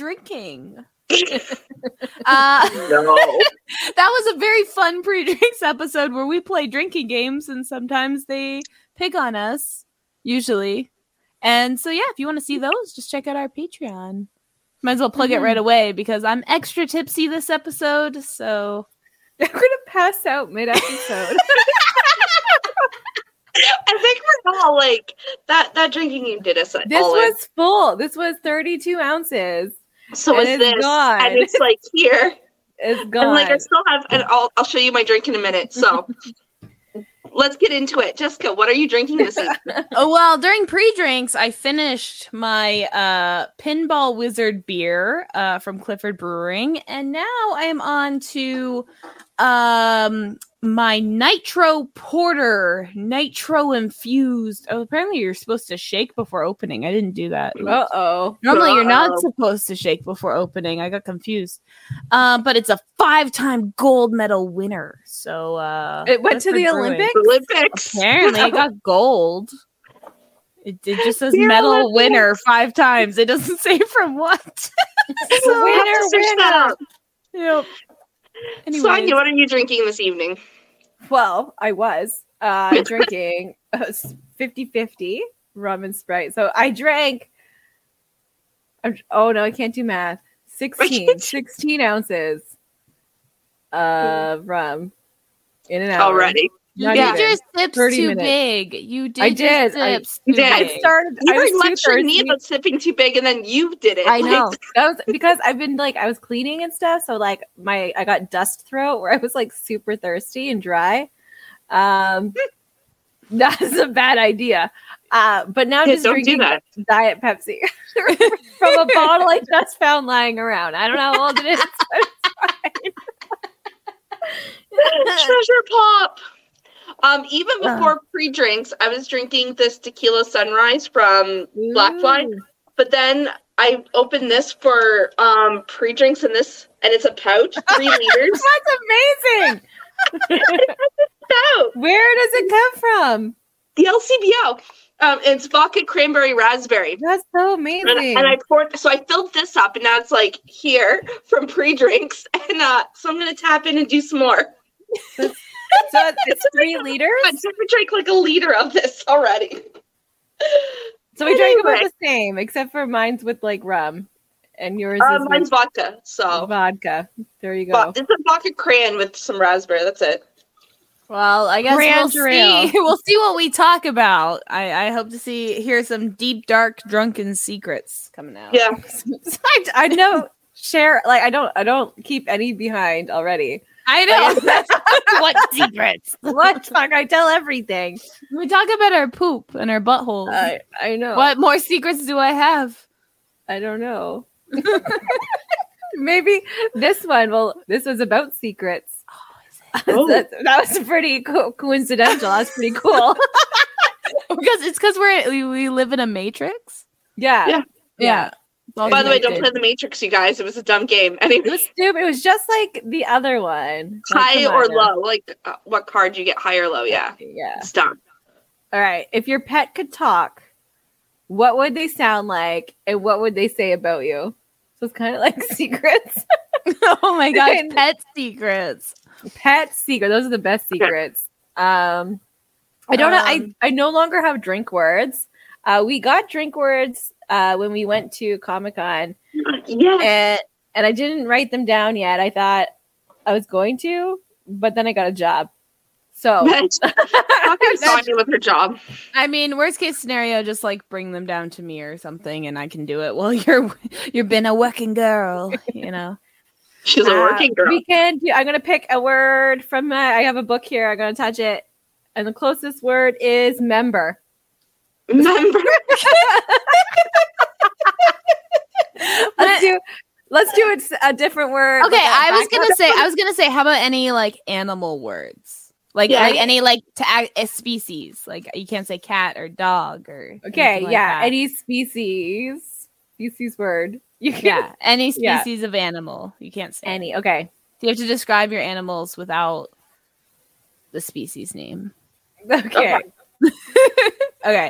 drinking. uh, no. that was a very fun pre-drinks episode where we play drinking games and sometimes they pick on us, usually. And so yeah, if you want to see those, just check out our Patreon. Might as well plug mm-hmm. it right away because I'm extra tipsy this episode, so I'm gonna pass out mid episode. I think we're all like that. That drinking game did us. This was in. full. This was 32 ounces. So it's this, gone. and it's like here. It's gone. And like I still have, and I'll I'll show you my drink in a minute. So. Let's get into it. Jessica, what are you drinking this evening? oh well, during pre-drinks, I finished my uh pinball wizard beer uh from Clifford Brewing, and now I am on to um my nitro porter nitro infused. Oh apparently you're supposed to shake before opening. I didn't do that. Uh-oh. Normally Uh-oh. you're not supposed to shake before opening. I got confused. Uh, but it's a five-time gold medal winner. So uh it went to the olympics? Olympics. Apparently it got gold. It, it just says medal Olympics. winner five times. It doesn't say from what. So winner. winner. Yep Anyways. Sonia, what are you drinking this evening? Well, I was uh, drinking 50 50 rum and Sprite. So I drank, oh no, I can't do math. 16, 16 ounces of rum in and out. Already. You did your sips too minutes. big. You did. I did. sips I, did. I started. You I were lecturing me about sipping too big, and then you did it. I know that was because I've been like I was cleaning and stuff, so like my I got dust throat where I was like super thirsty and dry. Um, that's a bad idea. Uh, but now yeah, just drinking Diet Pepsi from a bottle I just found lying around. I don't know how old it is. Treasure pop. Um, even before uh. pre-drinks, I was drinking this tequila sunrise from Ooh. Black Fly, but then I opened this for um pre-drinks and this and it's a pouch, three liters. That's amazing. Where does it come from? The LCBO. Um, it's vodka cranberry raspberry. That's so amazing. And, and, I poured, so I filled this up, and now it's like here from pre-drinks, and uh, so I'm gonna tap in and do some more. That's so it's three liters. I drank like a liter of this already. So we drank about the same, except for mine's with like rum, and yours uh, is mine's vodka. So vodka. There you go. It's a vodka cran with some raspberry. That's it. Well, I guess we'll see. We'll see what we talk about. I, I hope to see hear some deep, dark, drunken secrets coming out. Yeah, I, I know. Share like I don't. I don't keep any behind already. I know. what secrets? What fuck? I tell everything. We talk about our poop and our butthole. I I know. What more secrets do I have? I don't know. Maybe this one. Well, this was about secrets. Oh, that, oh. that, was pretty co- coincidental. That's pretty cool. because it's because we're we, we live in a matrix. Yeah. Yeah. Yeah. By the way, don't play the Matrix, you guys. It was a dumb game. Anyway. It was stupid. It was just like the other one. High like, or low? Like uh, what card you get high or low? Yeah. Yeah. It's dumb. All right. If your pet could talk, what would they sound like, and what would they say about you? So it's kind of like secrets. oh my gosh, pet secrets. Pet secret. Those are the best secrets. Um, I don't um, know. I I no longer have drink words. Uh, we got drink words uh, when we went to Comic Con. Yeah. And, and I didn't write them down yet. I thought I was going to, but then I got a job. So talking with her job. I mean, worst case scenario, just like bring them down to me or something, and I can do it. Well, you're you've been a working girl, you know. She's a working uh, girl. We can. I'm gonna pick a word from my. I have a book here. I'm gonna touch it, and the closest word is member. Member. do let's do it a different word. Okay, I was gonna say I was gonna say how about any like animal words? Like Yeah. like any like to act a eh, species. Like you can't say cat or dog or Okay, like yeah. that. Any species. Species word. You can yeah, any Yeah. species of animal. You can't say any. Okay. You have to describe your animals without the species name. Okay. Okay.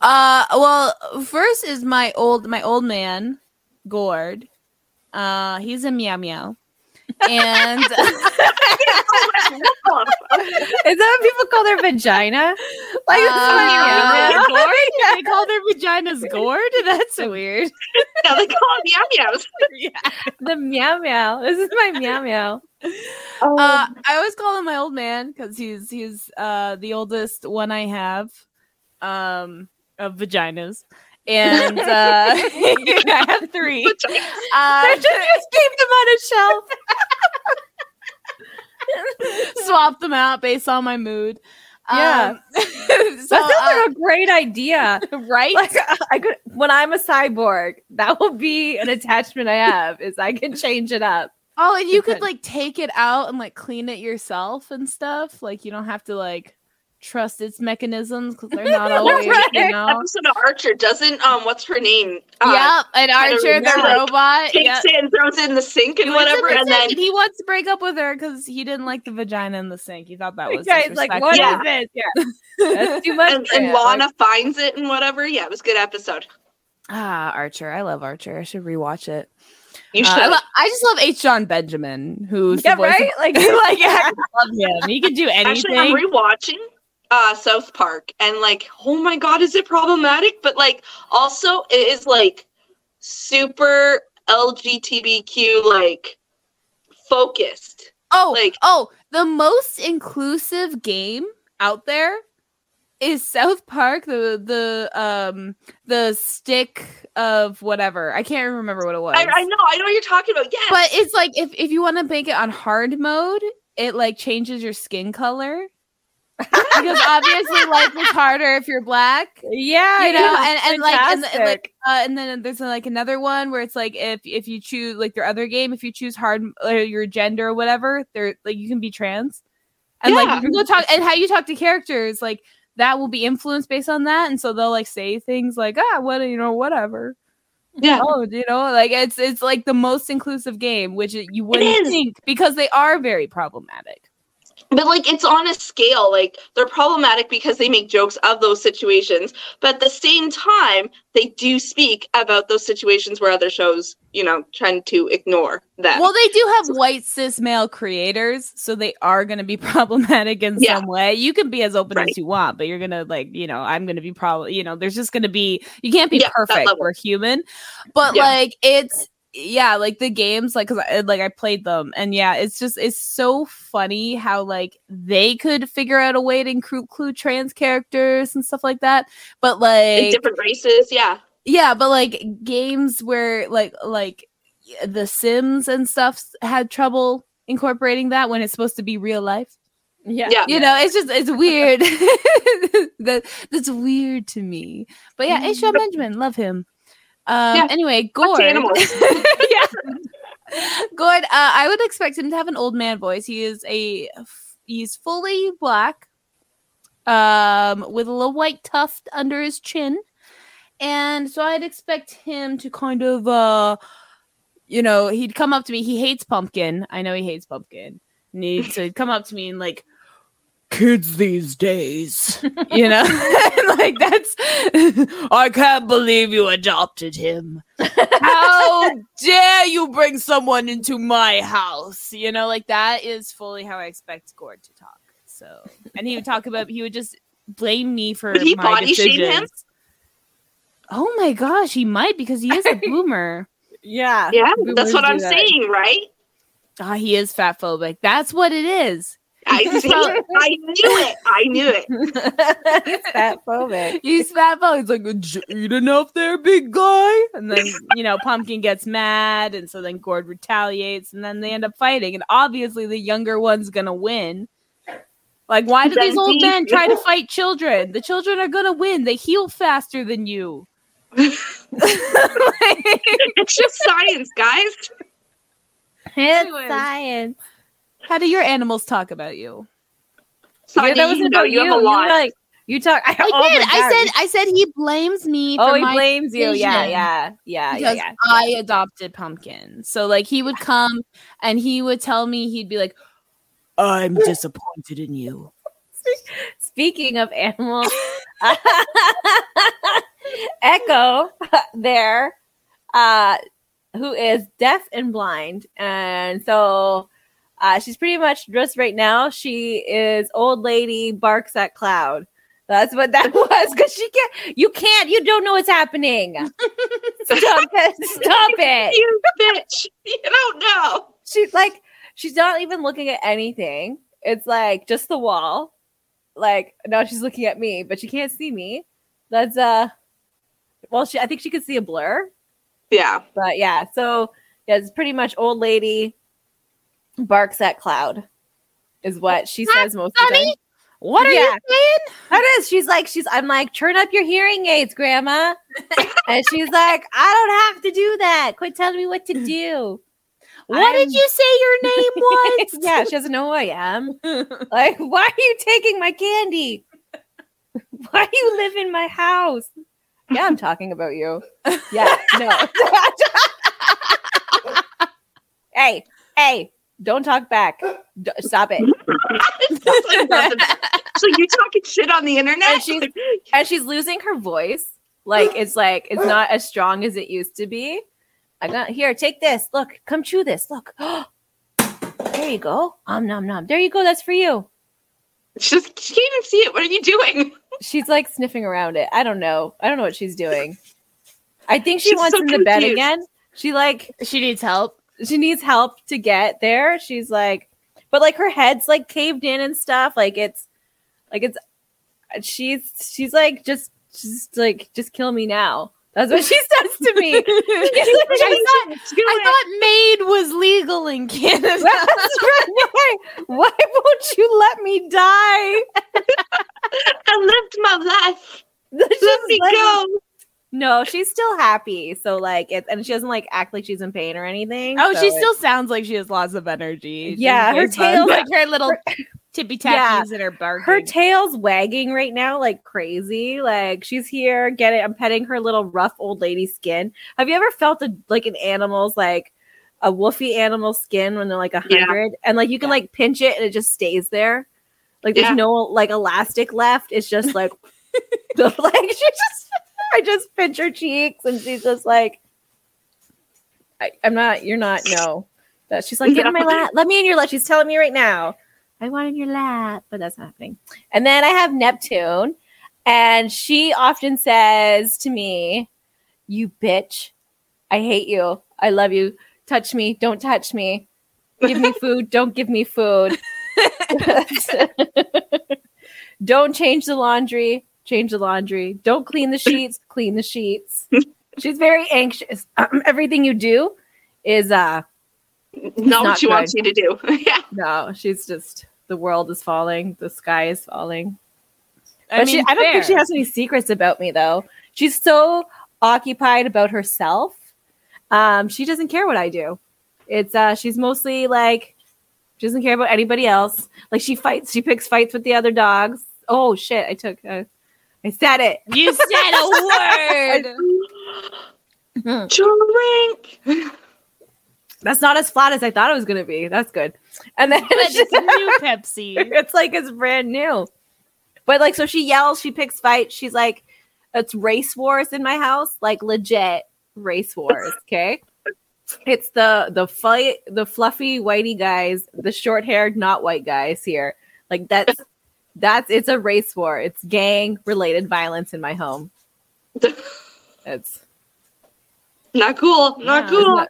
Uh well, first is my old my old man, Gord. Uh he's a meow meow. And Is that what people call their vagina? Like Uh, that's what Gord? I They call their vaginas gourd? That's weird. Yeah, they call it meow meows. mean. the meow meow. This is my meow meow. Oh, Uh, I always call him my old man because he's he's uh the oldest one I have um of vaginas. And uh I have three. Uh, They just keep them on a shelf. swap them out based on my mood. Yeah. Um, so, that sounds like a great idea. uh, right? Like I could when I'm a cyborg, that will be an attachment I have. Is I can change it up. oh, and you could. like take it out and like clean it yourself and stuff. Like you don't have to like trust its mechanisms because they're not always, you know. episode of Archer doesn't um what's her name? Uh, yep, and Archer the like, robot. Takes Yep. it and throws it in the sink and He whatever, and then and he wants to break up with her because he didn't like the vagina in the sink. He thought that was Guys, like what is disrespectful. this? Yeah, that's too much. and, for and him. Lana Like, finds it and whatever. Yeah, it was a good episode. Ah, Archer. I love Archer. I should rewatch it. You Uh, should. I, lo- I just love H. John Benjamin, who's yeah, the voice right. Of- Like, like I love him. He can do Actually, anything. I'm rewatching uh South Park and like, oh my god, is it problematic? But like also it is like super LGBTQ like focused. oh, like- oh, the most inclusive game out there is South Park. The the um the stick of whatever. I can't remember what it was. I, I know, I know what you're talking about. Yes. But it's like if if you want to make it on hard mode, it like changes your skin color. because obviously life is harder if you're black. yeah, you know, yeah, and, and like and, and like uh, and then there's like another one where it's like if if you choose like their other game, if you choose hard or your gender or whatever, they're like you can be trans, and Yeah. like you go talk and how you talk to characters like that will be influenced based on that, and so they'll like say things like ah what you know whatever. yeah. Oh, you know, like it's it's like the most inclusive game, which you wouldn't think because they are very problematic. But like it's on a scale. Like they're problematic because they make jokes of those situations, but at the same time, they do speak about those situations where other shows, you know, trying to ignore them. Well, they do have white cis male creators, so they are going to be problematic in Yeah. some way. You can be as open Right. as you want, but you're going to like, you know, I'm going to be probably, you know, there's just going to be you can't be Yeah, perfect. We're human, but Yeah. like it's yeah, like the games, like because I, like I played them, and yeah, it's just it's so funny how like they could figure out a way to include include trans characters and stuff like that, but in like different races, yeah. yeah, but like games where like like the Sims and stuff had trouble incorporating that when it's supposed to be real life. yeah, Yeah. You know, it's just it's weird. that that's weird to me. But yeah, H. Benjamin, love him. Um Yeah. anyway, Gord. yeah. Gord, uh, I would expect him to have an old man voice. He is a he's fully black. um, with a little white tuft under his chin. And so I'd expect him to kind of, uh, you know, he'd come up to me. He hates pumpkin. I know he hates pumpkin. And he'd so he'd come up to me and like, kids these days, you know, like that's. I can't believe you adopted him. How dare you bring someone into my house? You know, like that is fully how I expect Gord to talk. So, and he would talk about he would just blame me for Would he my body shame decisions. him? Oh my gosh, he might because he is a boomer. Yeah. Yeah, Boomers that's what I'm that. saying, right? Ah, he is fat phobic. That's what it is. I see. I knew it. I knew it. It's fat phobic. He's fat phobic. He's like, "Did you eat enough there, big guy? And then, you know, Pumpkin gets mad. And so then Gord retaliates. And then they end up fighting. And obviously, the younger one's going to win. Like, why do these old men try to fight children? The children are going to win. They heal faster than you. It's just science, guys. It's Anyways. science. How do your animals talk about you? Sonia, yeah, that was you about you you. You like you talk. I, I oh did. I said. I said he blames me. Oh, for he my blames you. Yeah, decision. yeah, yeah, yeah, because yeah. I adopted Pumpkin. So like he would come and he would tell me he'd be like, "I'm disappointed in you." Speaking of animals, Echo there, uh, who is deaf and blind, and so uh, she's pretty much just right now. She is old lady barks at cloud. That's what that was because she can't. You can't. You don't know what's happening. Stop it! Stop it! you bitch. You don't know. she's like she's not even looking at anything it's like just the wall like now she's looking at me but she can't see me that's uh well she i think she could see a blur Yeah. but yeah so yeah it's pretty much old lady barks at cloud is what she says most of the time What are Yeah. you saying? that is she's like she's i'm like turn up your hearing aids grandma and she's like i don't have to do that quit telling me what to do What I'm- did you say your name was? yeah, she doesn't know who I am. Like, why are you taking my candy? Why do you live in my house? Yeah, I'm talking about you. Yeah, no. hey, hey, don't talk back. D- stop it. It's like nothing. so you talking shit on the internet? And she's- And she's losing her voice. Like, it's like, it's not as strong as it used to be. I got here, take this. Look, come chew this. Look. there you go. Um, nom, nom. There you go. That's for you. She just she can't even see it. What are you doing? She's like sniffing around it. I don't know. I don't know what she's doing. I think she She's wants so in the bed again. She like she needs help. She needs help to get there. She's like, but like her head's like caved in and stuff. Like it's like it's she's she's like just just like just kill me now. That's what she says to me. She's like, I thought, I thought MAID was legal in Canada. That's right. Why, why won't you let me die? I lived my life. Let Let me go. No, she's still happy. So like it and she doesn't like act like she's in pain or anything. Oh, so she still sounds like she has lots of energy. Yeah, her tail- like her little tippy Yeah. tappies and her barking. her tail's wagging right now like crazy. Like she's here, get it. I'm petting her little rough old lady skin. Have you ever felt a, like an animal's like a woofy animal skin when they're like a Yeah. hundred and like you can like pinch it and it just stays there? Like there's Yeah. no like elastic left. It's just like the like she just I just pinch her cheeks and she's just like I, I'm not you're not no. That she's like, get in my lap. Let me in your lap. She's telling me right now. I want in your lap, but that's not happening. And then I have Neptune, and she often says to me, You bitch. I hate you. I love you. Touch me. Don't touch me. Give me food. Don't give me food. Don't change the laundry. Change the laundry. Don't clean the sheets. Clean the sheets. She's very anxious. everything you do is uh Not, not what she good. wants you to do. yeah. no, she's just the world is falling, the sky is falling. I But she, I don't think she has any secrets about me though. She's so occupied about herself. Um, she doesn't care what I do. It's uh she's mostly like she doesn't care about anybody else. Like she fights, she picks fights with the other dogs Oh shit! I took. Uh, I said it. You said a word. Drink. That's not as flat as I thought it was gonna be. That's good. And then But it's a new Pepsi. it's like it's brand new. But like, so she yells, she picks fights. She's like, it's race wars in my house, like legit race wars. Okay. It's the the fight, the fluffy whitey guys, the short haired not white guys here. Like that's that's it's a race war. It's gang related violence in my home. It's Not cool. Not it's cool. not-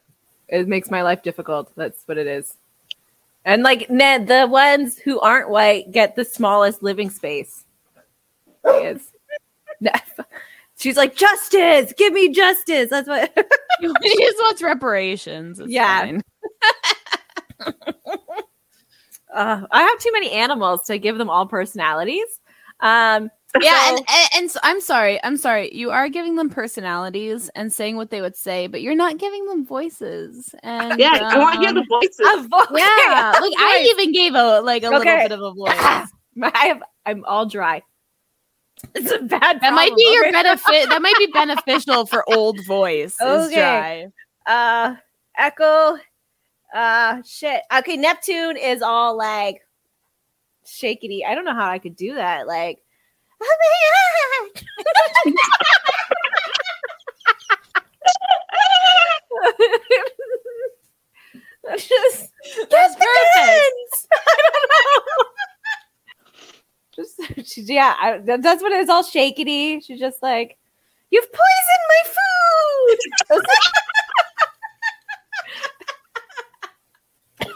it makes my life difficult. That's what it is. And like Ned, the ones who aren't white get the smallest living space. It's, she's like, justice, give me justice. That's what. She just wants reparations. It's Yeah. uh, I have too many animals to give them all personalities. Um, Yeah, so- and, and, and so, I'm sorry. I'm sorry. You are giving them personalities and saying what they would say, but you're not giving them voices. And Yeah, I want to hear the um, voices. a voice. Yeah, like I even gave a like a little bit of a voice. I have. I'm all dry. It's a bad. That might be your benefit. That might be beneficial for old voice. Is Okay. dry. uh echo uh shit okay neptune is all like shakety i don't know how i could do that like oh my god That's just That's perfect. I don't know. Just she, yeah, I, that's what it is. All shakety. She's just like, "You've poisoned my food."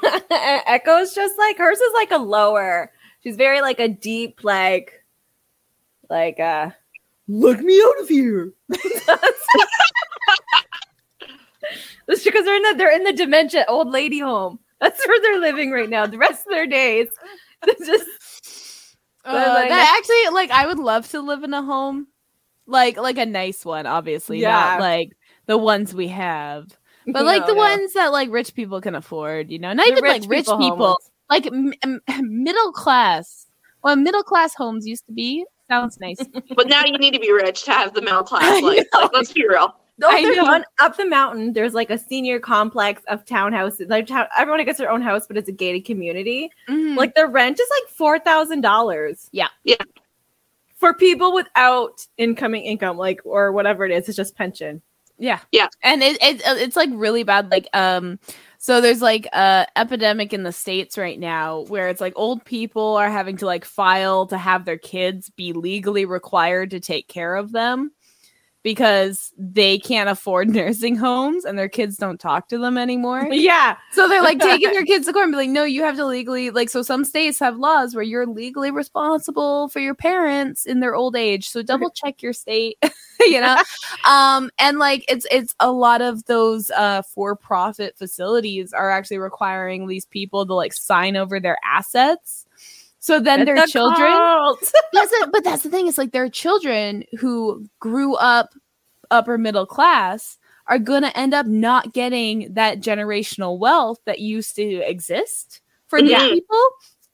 Echo's just like hers is like a lower. She's very like a deep, like, like uh, look me out of here. That's because they're in the they're in the dementia old lady home. That's where they're living right now. The rest of their days, It's just Uh, like, that actually, like, I would love to live in a home, like, like a nice one. Obviously, Yeah. not like the ones we have, but like No, the no. ones that like rich people can afford. You know, not The even like rich home people, ones. like m- m- middle class. Well, middle class homes used to be. Sounds nice. But now you need to be rich to have the middle class I life. Like, let's be real. I one up the mountain. There's like a senior complex of townhouses. Like town, everyone gets their own house, but it's a gated community. Mhm. Like the rent is like four thousand dollars. Yeah. Yeah. For people without incoming income, like or whatever it is, it's just pension. Yeah. Yeah. And it, it it's like really bad. Like um so there's like a epidemic in the states right now where it's like old people are having to like file to have their kids be legally required to take care of them because they can't afford nursing homes and their kids don't talk to them anymore. Yeah. So they're like taking their kids to court and be like, no, you have to legally like so some states have laws where you're legally responsible for your parents in their old age. So double check your state, you know? um and like it's it's a lot of those uh for-profit facilities are actually requiring these people to like sign over their assets. So then their children that's it, but that's the thing. It's like their children who grew up upper middle class are going to end up not getting that generational wealth that used to exist for these Mhm. people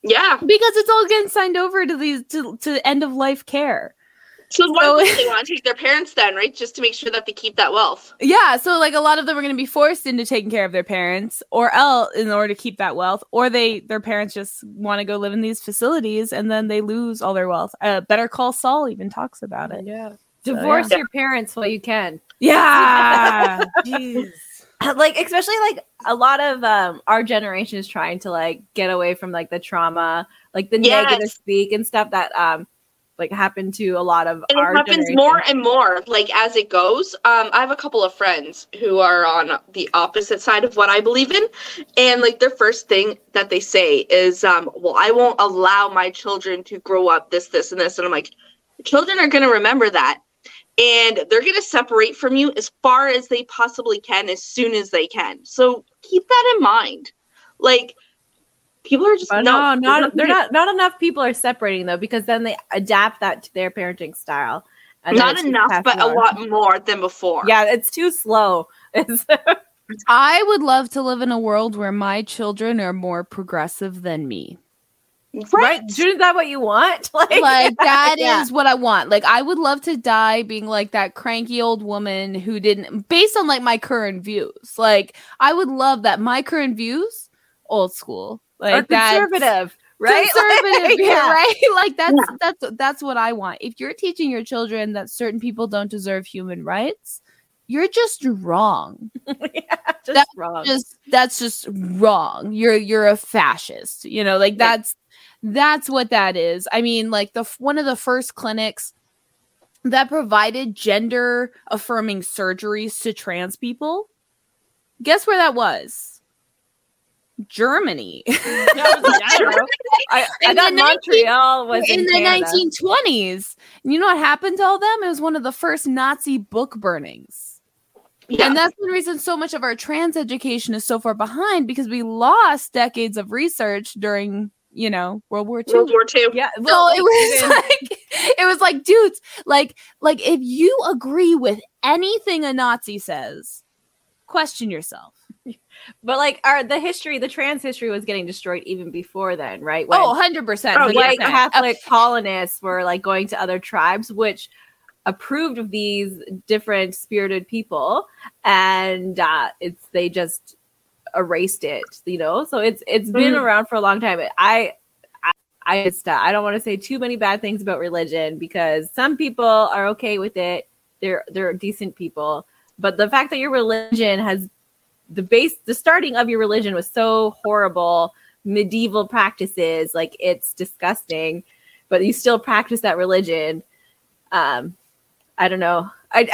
Yeah. because it's all getting signed over to these to, to end of life care. So why So- would they want to take their parents then, right? Just to make sure that they keep that wealth. Yeah, so like a lot of them are going to be forced into taking care of their parents, or else in order to keep that wealth, or they their parents just want to go live in these facilities and then they lose all their wealth. Uh, Better Call Saul even talks about it. Yeah. So, Divorce yeah. your parents while you can. Yeah, jeez. like especially like a lot of um our generation is trying to like get away from like the trauma like the Yes. negative speak and stuff that um like happened to a lot of it happens generation. more and more, like as it goes. Um, I have a couple of friends who are on the opposite side of what I believe in, and like their first thing that they say is, um, "Well, I won't allow my children to grow up this, this, and this." And I'm like, children are going to remember that, and they're going to separate from you as far as they possibly can, as soon as they can. So keep that in mind. Like, people are just no, no, not they're not not enough people are separating though because then they adapt that to their parenting style. and not enough, passed but a lot more than before. Yeah, it's too slow. It's I would love to live in a world where my children are more progressive than me. Right? Isn't that what you want? like that is yeah. what I want. Like I would love to die being like that cranky old woman who didn't based on like my current views. Like I would love that my current views old school. Like Or conservative, right? Conservative, Like, yeah, yeah. right? Like that's that's that's what I want. If you're teaching your children that certain people don't deserve human rights, you're just wrong. yeah, just That's wrong. Just that's just wrong. You're you're a fascist. You know, like that's that's what that is. I mean, like the one of the first clinics that provided gender affirming surgeries to trans people. Guess where that was? Germany. I, thought the 19 Montreal was in, in the. 1920s. And you know what happened to all them? It was one of the first Nazi book burnings. Yeah. And that's the reason so much of our trans education is so far behind because we lost decades of research during, you know, World War II. World War II. Yeah, So it was like it was like, dudes, like like if you agree with anything a Nazi says, question yourself. But like our the history, the trans history was getting destroyed even before then, right? When, oh, 100%. Oh, like 100%. Catholic colonists were like going to other tribes, which approved of these different spirited people, and uh, it's they just erased it, you know. So it's it's been Mhm. around for a long time. I I I just uh, I don't want to say too many bad things about religion because some people are okay with it. They're they're decent people, but the fact that your religion has the base the starting of your religion was so horrible medieval practices like it's disgusting but you still practice that religion um i don't know i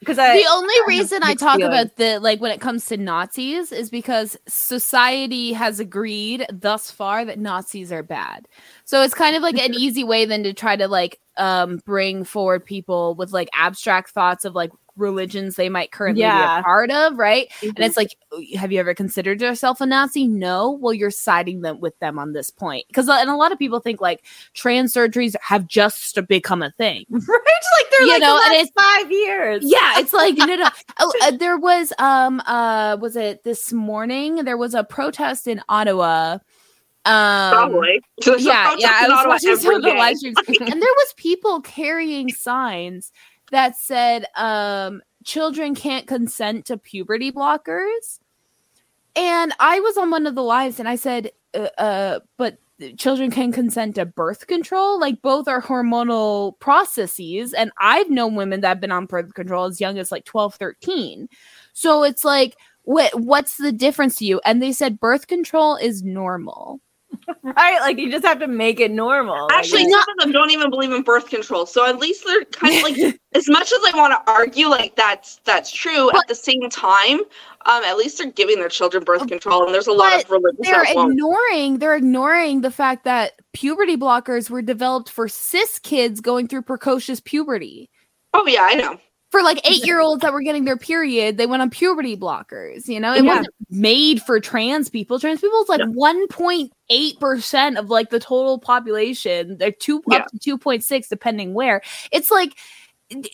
because i the only have reason I talk feelings. about the like when it comes to Nazis is because society has agreed thus far that Nazis are bad. So it's kind of like an easy way then to try to like um bring forward people with like abstract thoughts of like religions they might currently be a part of, right? And Mhm. it's like, have you ever considered yourself a Nazi? No. Well, you're siding them with them on this point because and a lot of people think like trans surgeries have just become a thing. right like they're You like know, and it's- five years Yeah, it's like no, no. Oh, uh, there was um uh was it this morning? There was a protest in Ottawa. Um, Probably. A yeah, yeah. I was watching some of the live streams, and there was people carrying signs that said, um, "Children can't consent to puberty blockers." And I was on one of the lives, and I said, uh, uh "But children can consent to birth control. Like both are hormonal processes, and I've known women that have been on birth control as young as like 12, 13. So it's like." What what's the difference to you? And they said birth control is normal. right like you just have to make it normal Actually, it's- some of them don't even believe in birth control. So at least they're kind of like, as much as I want to argue, like that's that's true. at the same time, um, at least they're giving their children birth control, and there's a lot of religious. they're that won't. ignoring they're ignoring the fact that puberty blockers were developed for cis kids going through precocious puberty Oh yeah, I know. For like eight year olds that were getting their period they went on puberty blockers you know it Yeah. wasn't made for trans people trans people is like 1.8% of like the total population they're two Yeah. up to 2.6 depending where it's like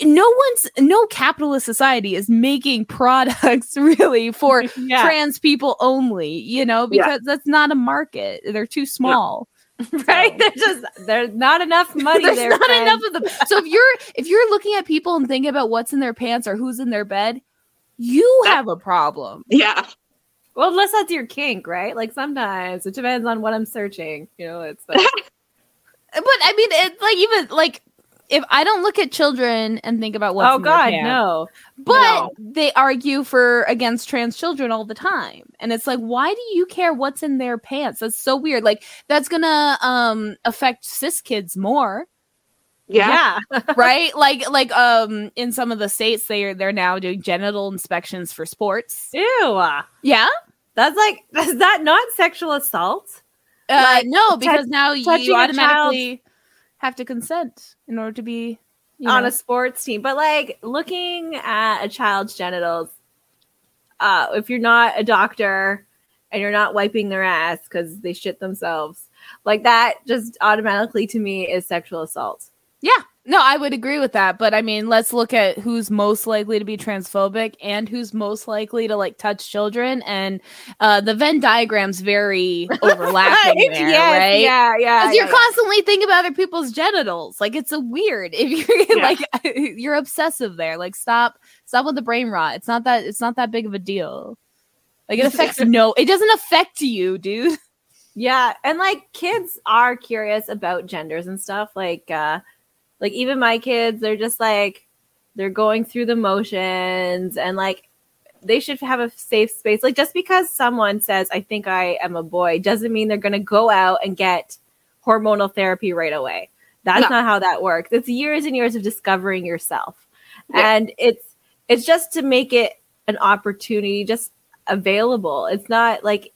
no one's no capitalist society is making products really for yeah trans people only, you know, Yeah. because that's not a market. They're too small. right there's just there's not enough money There's there not friend. enough of them. So if you're if you're looking at people and thinking about what's in their pants or who's in their bed, you have a problem. Yeah, well unless that's your kink right like sometimes it depends on what i'm searching you know it's like But I mean, it's like even like if I don't look at children and think about what's oh in their god pants, no But No. they argue for against trans children all the time. And it's like, why do you care what's in their pants? That's so weird. Like that's gonna um affect cis kids more. yeah, yeah right like like um in some of the states they are they're now doing genital inspections for sports ew yeah that's like is that not sexual assault uh Like, no because now you a automatically have to consent in order to be you on a sports team. But like looking at a child's genitals uh if you're not a doctor and you're not wiping their ass because they shit themselves like that just automatically to me is sexual assault. Yeah No, I would agree with that, but I mean, let's look at who's most likely to be transphobic and who's most likely to like touch children, and uh, the Venn diagram's very overlapping there, Yes, right? Yeah, yeah. Because you're yeah, yeah. constantly thinking about other people's genitals. Like it's a weird if you're Yeah. like you're obsessive there. Like stop, stop with the brain rot. It's not that it's not that big of a deal. Like it affects no, it doesn't affect you, dude. Yeah, and like kids are curious about genders and stuff. Like uh like even my kids, they're just like they're going through the motions and like they should have a safe space. Like just because someone says I think I am a boy doesn't mean they're going to go out and get hormonal therapy right away. That's No. not how that works. It's years and years of discovering yourself. Yeah. And it's it's just to make it an opportunity just available. It's not like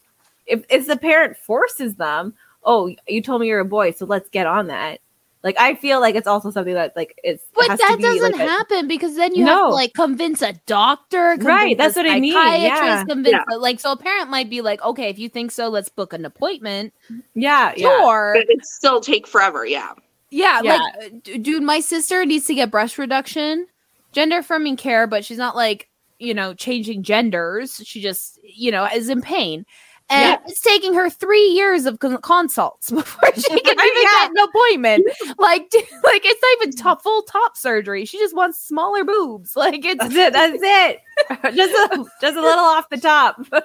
if if the parent forces them, oh, you told me you're a boy, so let's get on that. Like I feel like it's also something that like it's But has to that be, doesn't like, a- happen because then you have to like convince a doctor, convince Right, that's a what I mean, yeah. Convince Yeah. a- like so a parent might be like, okay, if you think so, let's book an appointment. Yeah, yeah. Sure, But it still take forever. Yeah. yeah, Yeah. like dude, my sister needs to get breast reduction, gender affirming care, but she's not like you know changing genders. She just you know is in pain. And Yeah. it's taking her three years of consults before she can even Yeah. get an appointment. Like, dude, like it's not even top, full top surgery. She just wants smaller boobs. Like it's That's it. That's it. just a, just a little off the top. like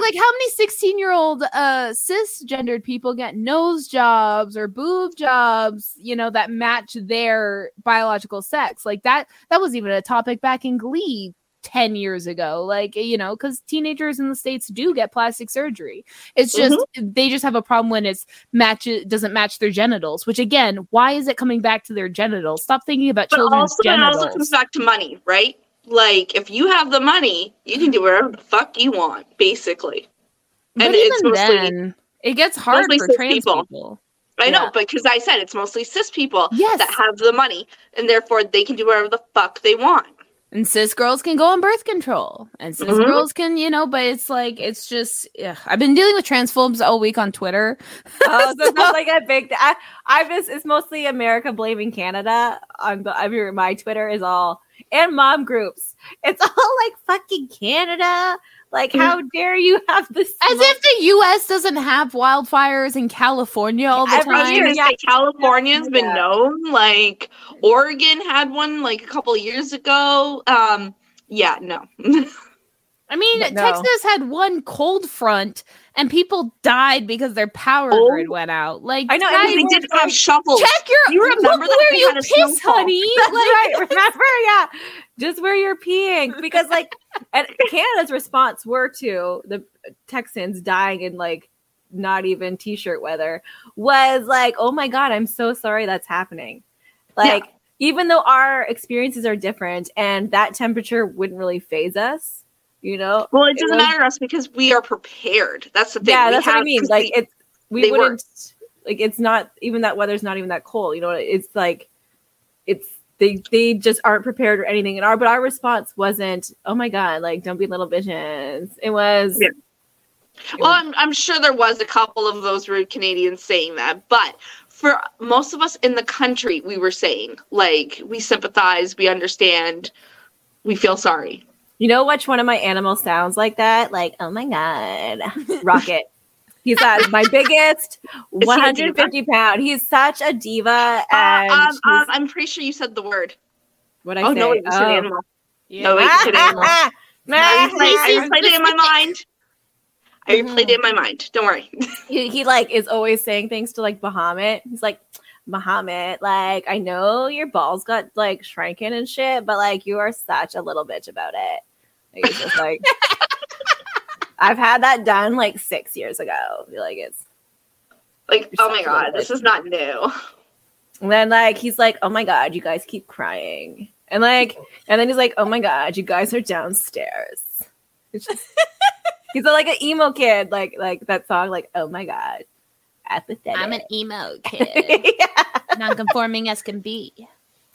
like how many 16 year old uh cisgendered people get nose jobs or boob jobs you know that match their biological sex like that that was even a topic back in glee 10 years ago like you know because teenagers in the states do get plastic surgery it's just mm-hmm. they just have a problem when it's match doesn't match their genitals which again why is it coming back to their genitals stop thinking about But children's also, it genitals also comes back to money, right? Like, if you have the money, you can do whatever the fuck you want, basically. but and it's mostly- then it gets hard for trans people. people. I know, Yeah. because I said it's mostly cis people Yes. that have the money, and therefore they can do whatever the fuck they want. And cis girls can go on birth control, and cis Mhm. girls can, you know, but it's like it's just. Ugh. I've been dealing with transphobes all week on Twitter. Oh, so it's not like a big. I, I just it's mostly America blaming Canada. On the, I mean, my Twitter is all and mom groups. It's all like fucking Canada. Like, how dare you have this? As if the U.S. doesn't have wildfires in California all the I time. Yeah. say California's been Yeah. known. Like Oregon had one like a couple years ago. Um, yeah, no. I mean, no. Texas had one cold front, and people died because their power Oh. grid went out. Like, I know, and they didn't have shovels. check your. You remember look that where you had a piss, snowfall. honey. That's Like, right. Remember, yeah, just where you're peeing because like, and Canada's response were to the Texans dying in like not even t-shirt weather was like, oh my god, I'm so sorry that's happening. Like, even though our experiences are different and that temperature wouldn't really phase us, you know. Well, it It doesn't was- matter to us because we are prepared. That's the thing. Yeah, We that's what I mean. Like it's we wouldn't like it's not even that weather's not even that cold. You know, it's like it's they they just aren't prepared or anything. And our but our response wasn't, oh my god, like don't be little bitches. It was Yeah. Well, I'm, I'm sure there was a couple of those rude Canadians saying that, but for most of us in the country, we were saying like we sympathize, we understand, we feel sorry. you know which one of my animals sounds like that? Like, oh my god, Rocket. He's uh, my biggest, 150 pound. He's such a diva, Uh, and um, um, I'm pretty sure you said the word. what I oh say? no, it was an Oh. animal. No, wait, you said animal. I replayed, I replayed it in my mind. I replayed it in my mind. Don't worry. he, he like is always saying things to like Bahamut. He's like, Bahamut, like I know your balls got like shrinking and shit, but like you are such a little bitch about it. Like, it's just like I've had that done like six years ago. I feel like it's Like, oh my god, this is not new. and then like he's like, Oh my god, you guys keep crying. And like and then he's like, Oh my god, you guys are downstairs. It's just he's like an emo kid, like like that song, like, oh my god. Apathetic. I'm an emo kid, yeah. non-conforming as can be.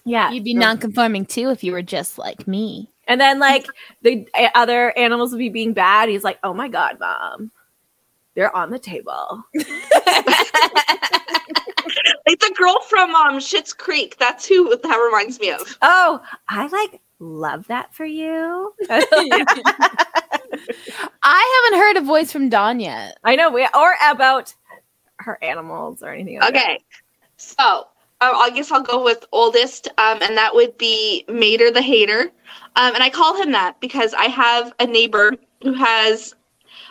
yeah. You'd be non-conforming too if you were just like me. And then like the other animals would be being bad. He's like, "Oh my god, mom, They're on the table. Like the girl from um Schitt's Creek. That's who that reminds me of. Oh, I like love that for you. I haven't heard a voice from Dawn yet. I know, we or about her animals or anything. Like Okay, so um, I guess I'll go with oldest, um, and that would be Mater the Hater. Um, and I call him that because I have a neighbor who has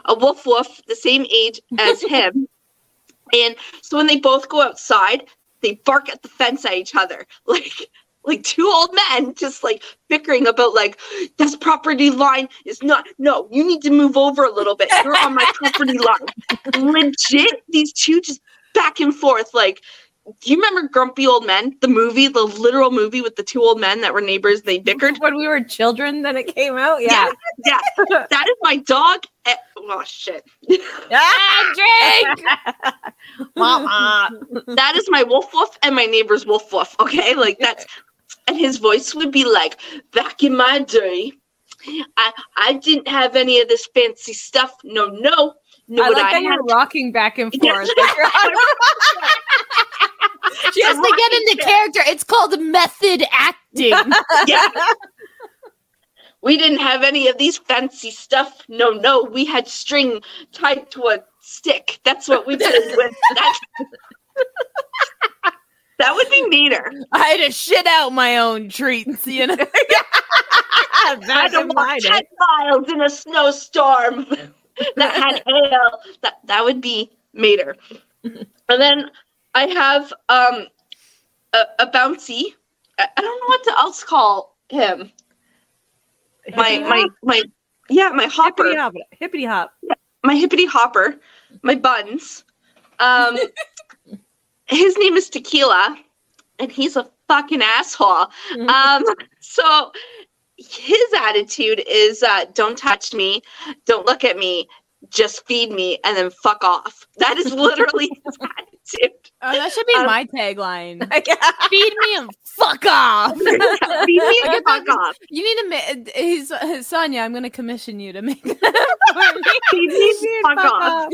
a wolf wolf the same age as him. and so when they both go outside, they bark at the fence at each other. Like like two old men just like bickering about like this property line is not no, you need to move over a little bit. You're on my property line. Legit, these two just back and forth like do you remember Grumpy Old Men, the movie, the literal movie with the two old men that were neighbors? They bickered. when we were children, then it came out. Yeah. yeah. That is my dog. Oh shit. ah, drink. Mama. that is my wolf wolf and my neighbor's wolf wolf. Okay, like that's and his voice would be like, back in my day, I I didn't have any of this fancy stuff. No, no. No, I like I that you're rocking back and Yeah. forth. like you're Just to get into character, it's called method acting. yeah. We didn't have any of these fancy stuff. No, no. We had string tied to a stick. That's what we played with. That, that would be meaner. I had to shit out my own treats, you know. I had to walk 10 day. miles in a snowstorm that had hail. That, that would be Mater. And then I have um a, a bouncy. I, I don't know what to else call him. My my my yeah, my hopper. Hippity hop. Hippity hop. my hippity hopper, my buns. Um, his name is Tequila, and he's a fucking asshole. Um, so his attitude is, uh, "Don't touch me, don't look at me, just feed me, and then fuck off." That is literally his attitude. Oh, that should be Um, my tagline. Feed me and fuck off. feed me and fuck off. You need to make he's uh, Sonia. I'm going to commission you to make that for me. Feed me and fuck off.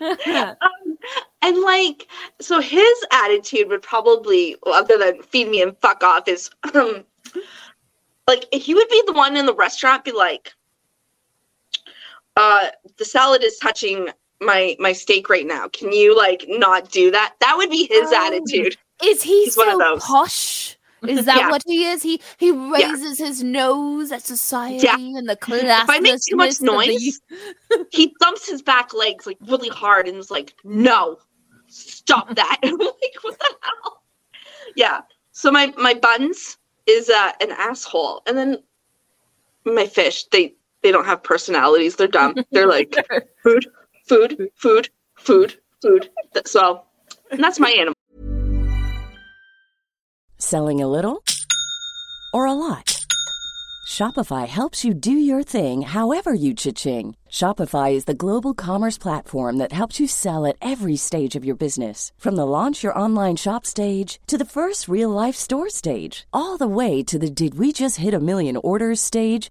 Um, and like, so his attitude would probably, other than feed me and fuck off, is um, like he would be the one in the restaurant, be like, uh, the salad is touching my my steak right now. Can you like not do that? That would be his Oh. attitude. Is he He's one of so those. posh? Is that Yeah. what he is? He he raises his nose at society and the class. If I make too much noise, he thumps his back legs like really hard and is like, "No, stop that!" Like, what the hell? Yeah. So my my buns is uh, an asshole, and then my fish they they don't have personalities. They're dumb. They're like food, food, food, food, food. So and that's my animal. Selling a little or a lot? Shopify helps you do your thing however you cha-ching. Shopify is the global commerce platform that helps you sell at every stage of your business. From the launch your online shop stage to the first real life store stage, all the way to the did we just hit a million orders stage.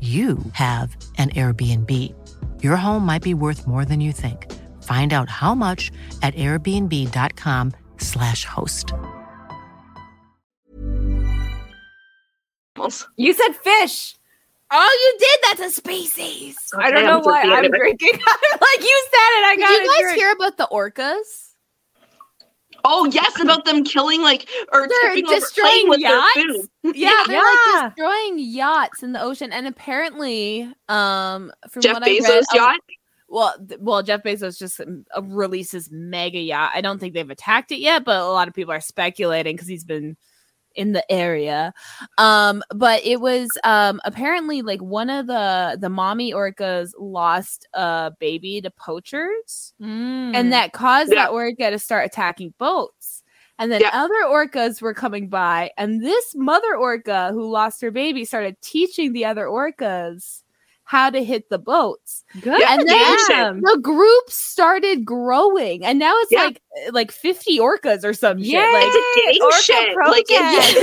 you have an Airbnb. Your home might be worth more than you think. Find out how much at airbnb.com/slash host. You said fish. Oh, you did. That's a species. I don't know I'm why I'm the end of it. drinking. I'm like you said it. I Did got you guys hear about the orcas? Oh yes, about them killing like or They're over, destroying with yachts? Yeah, they're Yeah. like destroying yachts in the ocean, and apparently, um, from Jeff what I Bezos read, a- yacht. well, th- well, Jeff Bezos just um, uh, releases mega yacht. I don't think they've attacked it yet, but a lot of people are speculating because he's been in the area. Um, but it was um apparently like one of the the mommy orcas lost a baby to poachers, Mm. and that caused Yeah. that orca to start attacking boats. And then Yeah. other orcas were coming by, and this mother orca who lost her baby started teaching the other orcas how to hit the boats good. Yeah, and yeah, then the group started growing and now it's Yeah. like like 50 orcas or some shit Yay! like It's a gang Orca shit. protest. Like it's,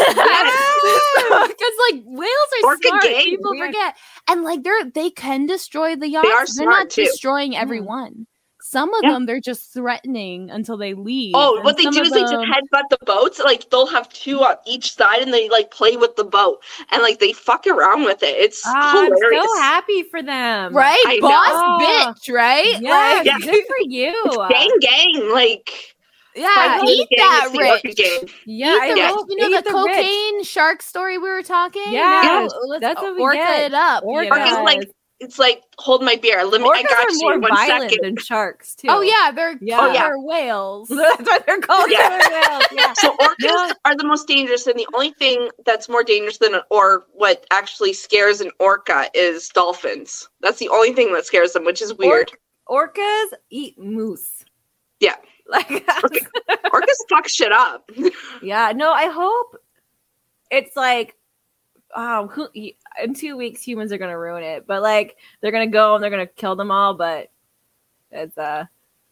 because like whales are Orca smart gang, people weird. forget and like they're they can destroy the yachts are they're not too. destroying mm-hmm. everyone some of Yeah. them they're just threatening until they leave oh, and what they do of is they just them- headbutt the boats. Like they'll have two on each side, and they like play with the boat, and like they fuck around with it. It's Ah, I'm so happy for them. right I boss know. bitch right Yeah, Like, Yeah. good for you. Gang, gang, like yeah I eat that it's the Orca rich gang. Yeah, Eat the yeah. rich, you know eat the, the rich. cocaine shark story we were talking. Yeah, Now, let's that's what we orca get. it up. you know? Like it's like hold my beer. Let me. I Orcas got are you more one violent second. than sharks too. oh yeah, they're Yeah. Oh, yeah. killer whales. that's what they're called. Yeah. killer whales, Yeah. So orcas Yeah. are the most dangerous, and the only thing that's more dangerous than an or what actually scares an orca is dolphins. That's the only thing that scares them, which is weird. Orcas eat moose. Yeah. Like Orcas fuck shit up. yeah. No, I hope it's like um who, in two weeks humans are gonna ruin it, but like they're gonna go and they're gonna kill them all. But it's uh,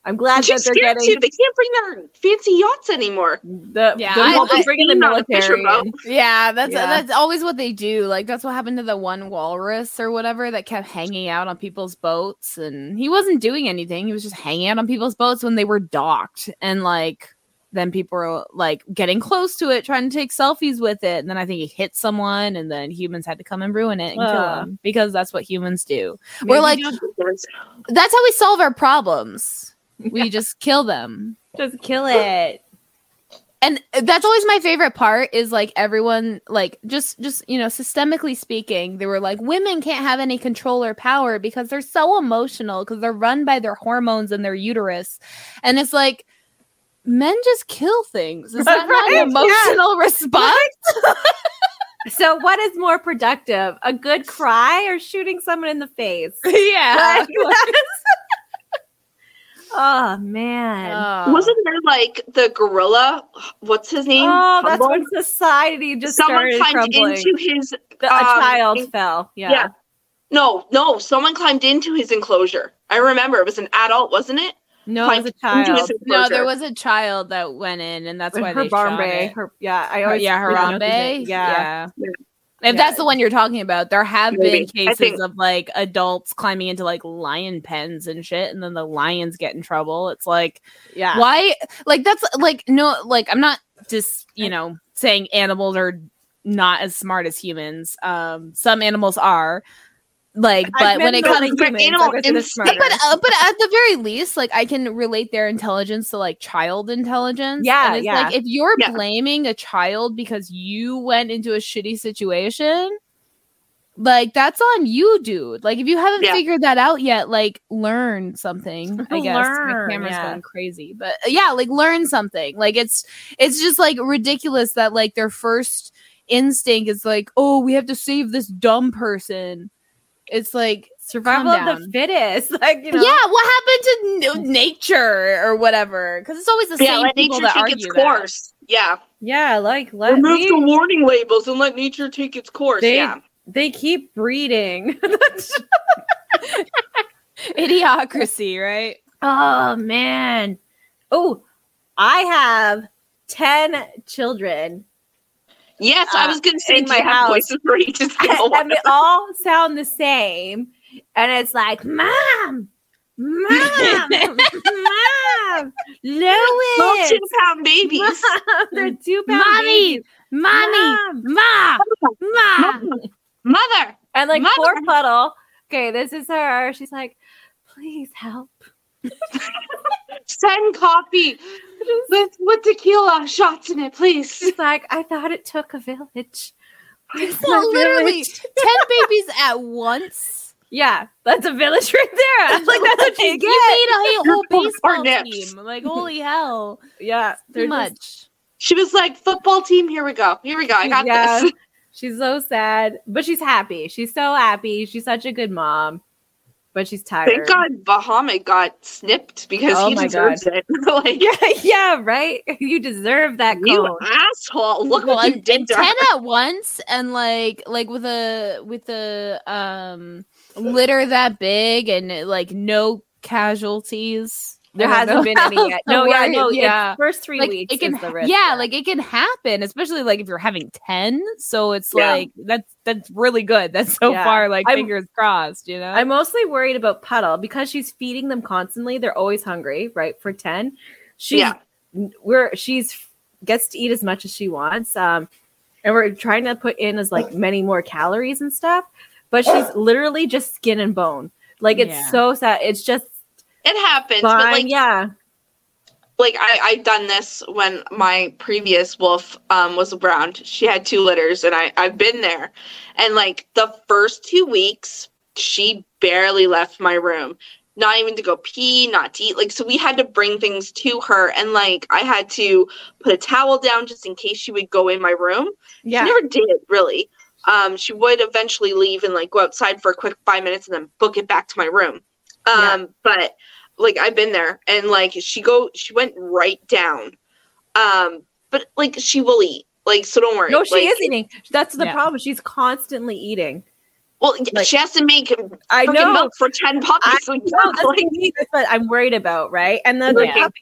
I'm glad Which that is they're getting too. They can't bring their fancy yachts anymore. the Yeah, the, I- well, they're I- bringing the on a fisher military. boat. Yeah, that's Yeah. that's always what they do. Like that's what happened to the one walrus or whatever that kept hanging out on people's boats, and he wasn't doing anything. He was just hanging out on people's boats when they were docked, and like then people were like getting close to it, trying to take selfies with it, and then I think he hit someone, and then humans had to come and ruin it and kill Ugh. him because that's what humans do. Maybe We're like, that's how we solve our problems. We just kill them. just kill it. and that's always my favorite part is like everyone like just just you know systemically speaking they were like women can't have any control or power because they're so emotional because they're run by their hormones and their uterus and it's like men just kill things is that not an emotional response So, what is more productive, a good cry or shooting someone in the face? yeah Like, oh man! Oh. Wasn't there like the gorilla? What's his name? oh, that's when society just someone started climbed crumbling. into his. The- a um, child in- fell. Yeah. Yeah. No, no, someone climbed into his enclosure. I remember it was an adult, wasn't it? No, it was a Climbed into his child. no there was a child that went in and that's why her they shot it. Her, yeah, I Her- always yeah, forget what's Harambe. name. Yeah. Yeah. Yeah. If that's the one you're talking about, there have Maybe. been cases think- of like adults climbing into like lion pens and shit, and then the lions get in trouble. It's like, yeah. why? Like, that's like, no, like, I'm not just, you know, saying animals are not as smart as humans. Um, some animals are. Like, but when it comes to for humans, animal I instinct- but uh, but at the very least, like I can relate their intelligence to like child intelligence. Yeah, and it's yeah. like if you're Yeah. blaming a child because you went into a shitty situation, like that's on you, dude. Like if you haven't Yeah. figured that out yet, like learn something. I guess Learn, my camera's yeah. going crazy, but uh, yeah, like learn something. Like it's it's just like ridiculous that like their first instinct is like, oh, we have to save this dumb person. It's like Survival of the fittest. Like, you know. Yeah, what happened to n- nature or whatever? Because it's always the Yeah, same let people nature that take argue its that. course. Yeah. Yeah, like let Remove me, the warning labels and let nature take its course. they, yeah. they keep breeding. Idiocracy, right? oh man. Oh, I have 10 children. Yes, I was um, gonna say in my you have house. voices for each single and they all sound the same. And it's like, Mom, Mom, Mom, Lois. Little two pound babies. Mom, they're mm. two pound Mommy, babies. mommy, Mom. ma, ma. Mother. And like Mother. poor puddle. Okay, this is her. She's like, please help. Send coffee with with tequila shots in it, please. She's like, I thought it took a village. Where's Well, my literally, village?" ten babies at once. Yeah, that's a village right there. Like that's what you get. you made a whole Poor baseball team. Like holy hell, Yeah, too they're just- much. She was like, "Football team, here we go, here we go. I got Yeah. this." She's so sad, but she's happy. She's so happy. She's such a good mom, but she's tired. Thank God Bahamut got snipped because Oh he my deserves it. like, Yeah, yeah, right. You deserve that you cone. asshole! Look Well, what you did and to ten her. at once, and like like with a with a um litter that big and like no casualties. There hasn't been any yet. No, yeah, no, yeah. yeah. First three like weeks it can is the risk. yeah like it can happen especially like if you're having 10 so it's Yeah. like that's that's really good that's so Yeah. far like I'm- fingers crossed you know I'm mostly worried about Puddle because she's feeding them constantly. They're always hungry, right? For 10. She's Yeah. we're she's gets to eat as much as she wants. Um and we're trying to put in as like many more calories and stuff, but she's literally just skin and bone. Like it's Yeah. so sad. It's just It happens, but like, yeah. like I I done this when my previous wolf um was around. She had two litters, and I I've been there, and like the first two weeks, she barely left my room. Not even to go pee, not to eat. Like, so we had to bring things to her, and like I had to put a towel down just in case she would go in my room. Yeah. She never did really. Um, she would eventually leave and like go outside for a quick five minutes and then book it back to my room. Um, Yeah. but like I've been there and like she go she went right down. Um, but like she will eat. Like so don't worry. No, she Like, is eating. That's the Yeah. problem. She's constantly eating. Well, like- she has to make I know. milk for ten puppies. I like, know, that's like, the thing, that's what I'm worried about, right? And then the Yeah. puppy,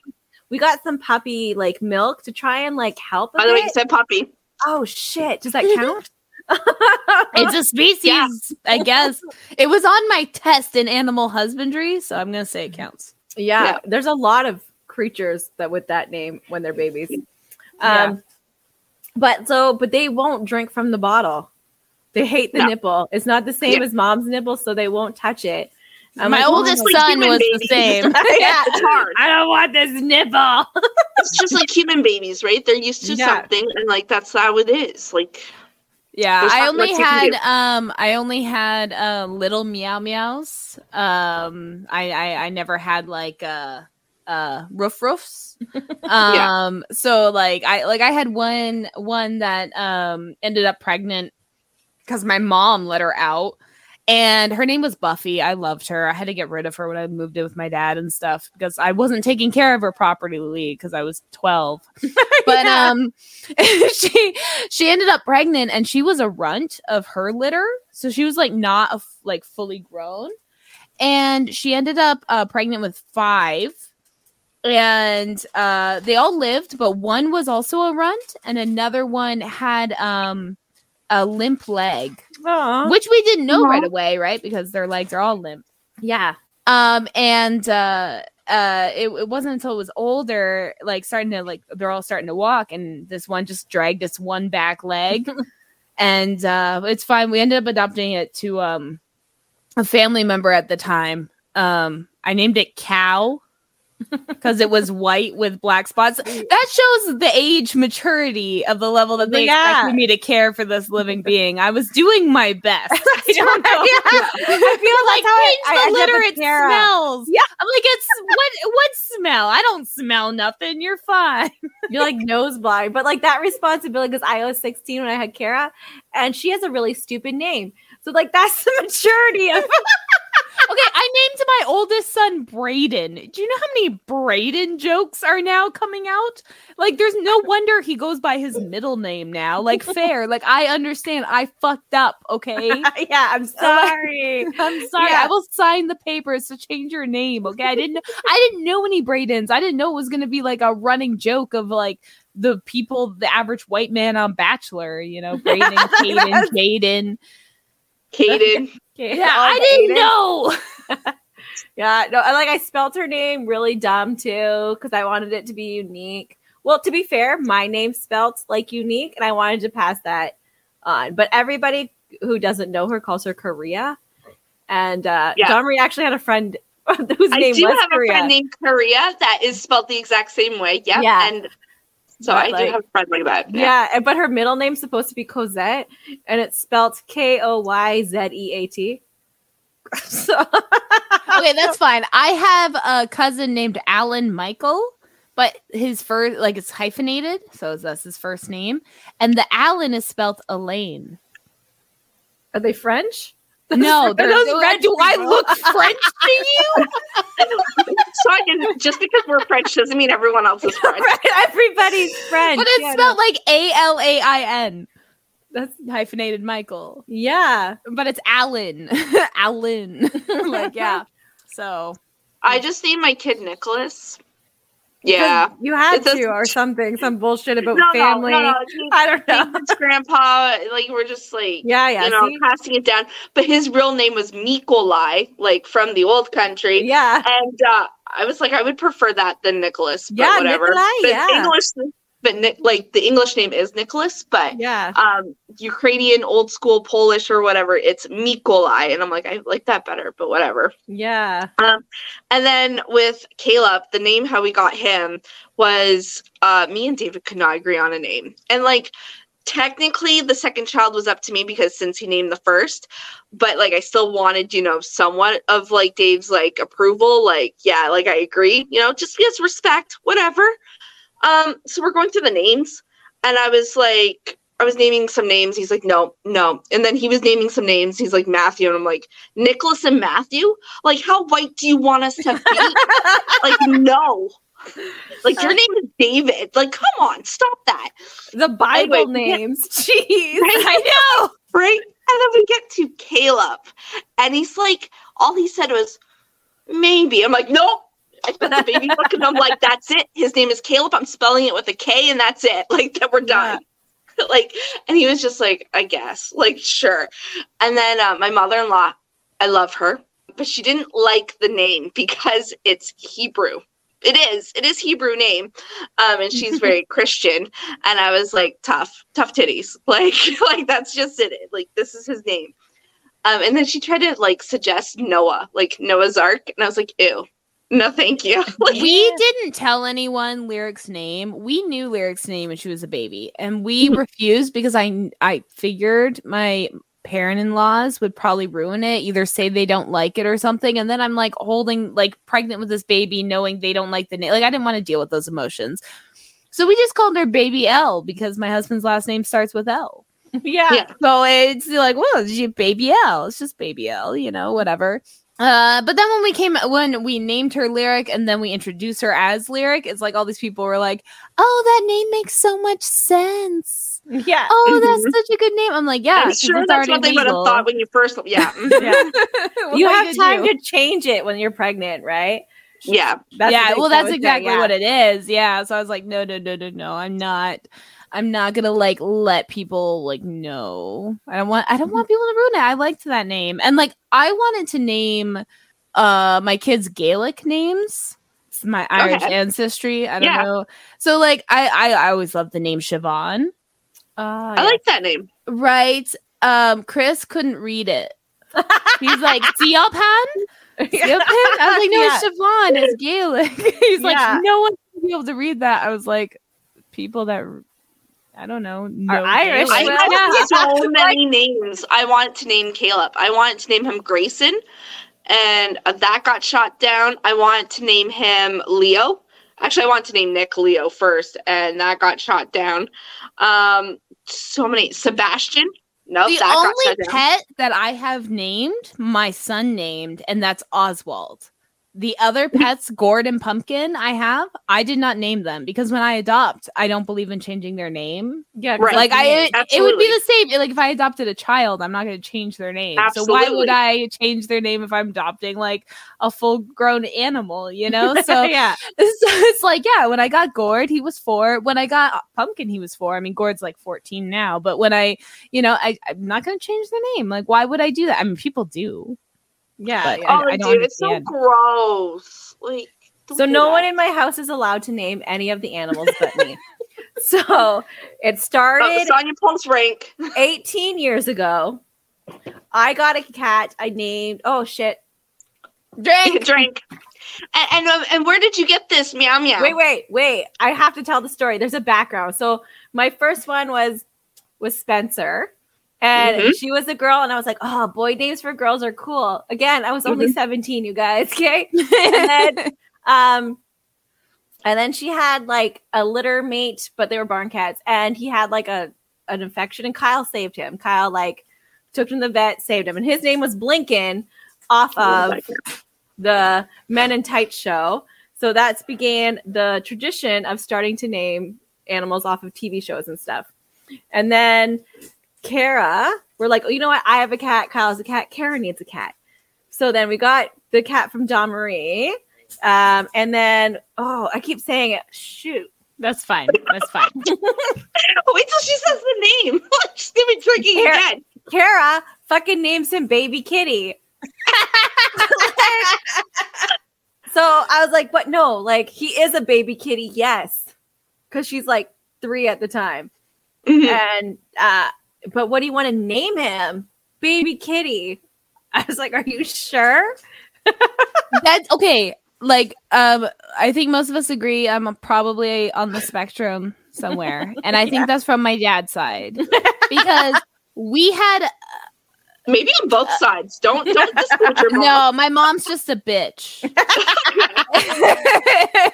we got some puppy like milk to try and like help. by the way, you said puppy. oh shit! Does that count? It's a species i guess it was on my test in animal husbandry so i'm gonna say it counts yeah, Yeah. there's a lot of creatures that with that name when they're babies. Yeah. Um, but so, but they won't drink from the bottle. They hate the No. nipple. It's not the same Yeah. as mom's nipple, so they won't touch it. I'm my like, "Oh, oldest like son human was the same yeah, It's hard. I don't want this nipple. It's just like human babies, right? They're used to Yeah. something, and like that's how it is. Like Yeah, I only much you can had um I only had uh, little meow meows. Um I, I I never had like uh uh roof roofs. um so like I like I had one one that um ended up pregnant cuz my mom let her out and her name was Buffy. I loved her. I had to get rid of her when I moved in with my dad and stuff because I wasn't taking care of her properly because I was 12. But Yeah. um she she ended up pregnant and she was a runt of her litter. So she was like not a like fully grown. And she ended up uh pregnant with 5 and uh they all lived but one was also a runt and another one had um a limp leg Aw. which we didn't know Aw. right away, right? Because their legs are all limp. yeah. Um, and uh, uh, it, it wasn't until it was older, like starting to like they're all starting to walk, and this one just dragged its one back leg, and uh, it's fine. We ended up adopting it to um a family member at the time. Um, I named it Cow. Because it was white with black spots. That shows the age maturity of the level that they Yeah. expected me to care for this living being. I was doing my best. I don't know. I feel like how change I the up litter. It smells. Yeah. I'm like, it's what? What smell? I don't smell nothing. You're fine. You're like nose blind, but like that responsibility because I was 16 when I had Kara, and she has a really stupid name. So like that's the maturity of Okay, I named my oldest son Braden. Do you know how many Braden jokes are now coming out? Like, there's no wonder he goes by his middle name now. Like, fair. Like, I understand. I fucked up. Okay. yeah. I'm sorry. I'm sorry. Yeah. I will sign the papers to change your name. Okay. I didn't. I didn't know any Bradens. I didn't know it was going to be like a running joke of like the people, the average white man on Bachelor. You know, Braden, Caden. Jaden. Kaden. Yeah, I didn't know. Yeah, no, I like I spelled her name really dumb too because I wanted it to be unique. Well, to be fair, my name's spelt like unique, and I wanted to pass that on. But everybody who doesn't know her calls her Korea. And uh Yeah. Dawn Marie actually had a friend whose I name do was have Korea. a friend named Korea that is spelled the exact same way. Yep. Yeah. And so But, I like- do have a friend like that. yeah. and- but her middle name's supposed to be Cosette, and it's spelled K O Y Z E A T. So okay, that's fine. I have a cousin named Alan Michael, but his first like it's hyphenated, so that's his first name, and the Alan is spelled Elaine. are they French? No, Are they're, those they're- do I look French to you? so I can, just because we're French doesn't mean everyone else is French. Right, Everybody's French. But it's Yeah, spelled no. like A L A I N. That's hyphenated Michael, yeah. but it's Alan. Alan, like yeah. So I just named my kid Nicholas. Yeah. You had It does- to or something, some bullshit about No, family. no, no, I don't know. David's grandpa, like we're just like Yeah, yeah. you know, see? passing it down. But his real name was Nikolai, like from the old country. Yeah. And uh, I was like, I would prefer that than Nicholas. But Yeah, whatever. Nikolai, yeah. English, but Ni- like the English name is Nicholas, but Yeah. um, Ukrainian, old school Polish or whatever, it's Mikolai, and I'm like, I like that better, but whatever. Yeah. Um, and then with Caleb, the name how we got him was uh, me and David could not agree on a name, and like technically the second child was up to me because since he named the first, but like I still wanted you know somewhat of like Dave's like approval, like yeah, like I agree, you know, just because respect, whatever. Um, so we're going through the names, and I was like. I was naming some names. He's like, no, no. And then he was naming some names. He's like, Matthew. And I'm like, Nicholas and Matthew? Like, how white do you want us to be? like, no. Like, your name is David. Like, come on, stop that. The Bible Anyway, yeah. names. Jeez. I know, right? And then we get to Caleb, and he's like, all he said was, maybe. I'm like, nope. I put the baby book, and I'm like, that's it. His name is Caleb. I'm spelling it with a K, and that's it. Like, that we're done. like, and he was just like, I guess, like, sure. And then uh, my mother in law, I love her, but she didn't like the name because it's Hebrew. It is. It is Hebrew name, um, and she's very Christian. And I was like, tough, tough titties. Like, like that's just it. Like, this is his name. Um, and then she tried to like suggest Noah, like Noah's Ark, and I was like, ew, no, thank you. like, we didn't tell anyone Lyric's name. We knew Lyric's name when she was a baby, and we mm. refused because I I figured my parent-in-laws would probably ruin it either say they don't like it or something and then i'm like holding like pregnant with this baby knowing they don't like the name like i didn't want to deal with those emotions so we just called her baby l because my husband's last name starts with l Yeah. Yeah. so it's like, well, she baby L. It's just baby L, you know, whatever. Uh, but then when we came when we named her Lyric and then we introduced her as Lyric, it's like all these people were like, "Oh, that name makes so much sense. Yeah. Oh, that's such a good name." I'm like, "Yeah, I'm 'cause sure it's that's already what they would have thought when you first, yeah, mhm. Yeah. you have did time you? to change it when you're pregnant, right? yeah. That's yeah, well, that's us, exactly yeah. what it is. Yeah, so I was like, no, no, no, no, no. I'm not. I'm not gonna like let people like know. I don't want. I don't want people to ruin it. I liked that name, and like I wanted to name uh my kids Gaelic names. It's my Irish Okay. ancestry. I don't Yeah. know. So like I, I I always loved the name Siobhan. Oh, I yeah. like that name. Right. Um, Chris couldn't read it. He's like Dialpan. Him? I was like, no, Yeah. it's Siobhan. It's Gaelic. He's like, no one will be able to read that. I was like, people that I don't know, know Irish. I have Yeah. so many names. I want to name Caleb. I want to name him Grayson, and uh, that got shot down. I want to name him Leo. Actually, I want to name Nick Leo first, and that got shot down. Um, so many Sebastian. No, Nope, the that got only down. pet that I have named, my son named, and that's Oswald. The other pets, Gourd and Pumpkin, I have. I did not name them because when I adopt, I don't believe in changing their name. Yeah, Right. Like I, it, it would be the same. Like if I adopted a child, I'm not going to change their name. Absolutely. So why would I change their name if I'm adopting like a full grown animal? You know. So yeah. so it's like, yeah, when I got Gord, he was four. When I got Pumpkin, he was four. I mean, Gord's like 14 now, but when I, you know, I, I'm not going to change the name. Like, why would I do that? I mean, people do. Yeah. But yeah. I- Oh, I don't dude, it's so gross. Like, So no that. one in my house is allowed to name any of the animals but me. so it Oh, started Sonya Pulse rank. 18 years ago. I got a cat. I named. Oh shit! Drink, drink. And and, um, and where did you get this meow meow? Wait, wait, wait! I have to tell the story. There's a background. So my first one was was Spencer, and Mhm. she was a girl, and I was like, oh, boy names for girls are cool. Again, I was only Mm-hmm. 17, you guys. Okay, and then um, and then she had like a litter mate, but they were barn cats, and he had like a an infection, and Kyle saved him. Kyle like took him to the vet, saved him, and his name was Blinkin off Oh of the Men in Tights show. So that's began the tradition of starting to name animals off of TV shows and stuff. And then Kara, we're like, oh, you know what? I have a cat. Kyle has a cat. Kara needs a cat. So then we got the cat from Dawn Marie. Um, and then, oh, I keep saying it. Shoot. That's fine. That's fine. Wait till she says the name. She's gonna be drinking Here. again. Kara fucking names him Baby Kitty. so I was like, but no, like he is a baby kitty, yes. Because she's like three at the time. Mhm. And uh, but what do you want to name him? Baby kitty. I was like, Are you sure? That's okay. Like, um, I think most of us agree I'm probably on the spectrum somewhere, and I think that's from my dad's side because we had Maybe on both sides. Don't don't discourage your mom. no. My mom's just a bitch.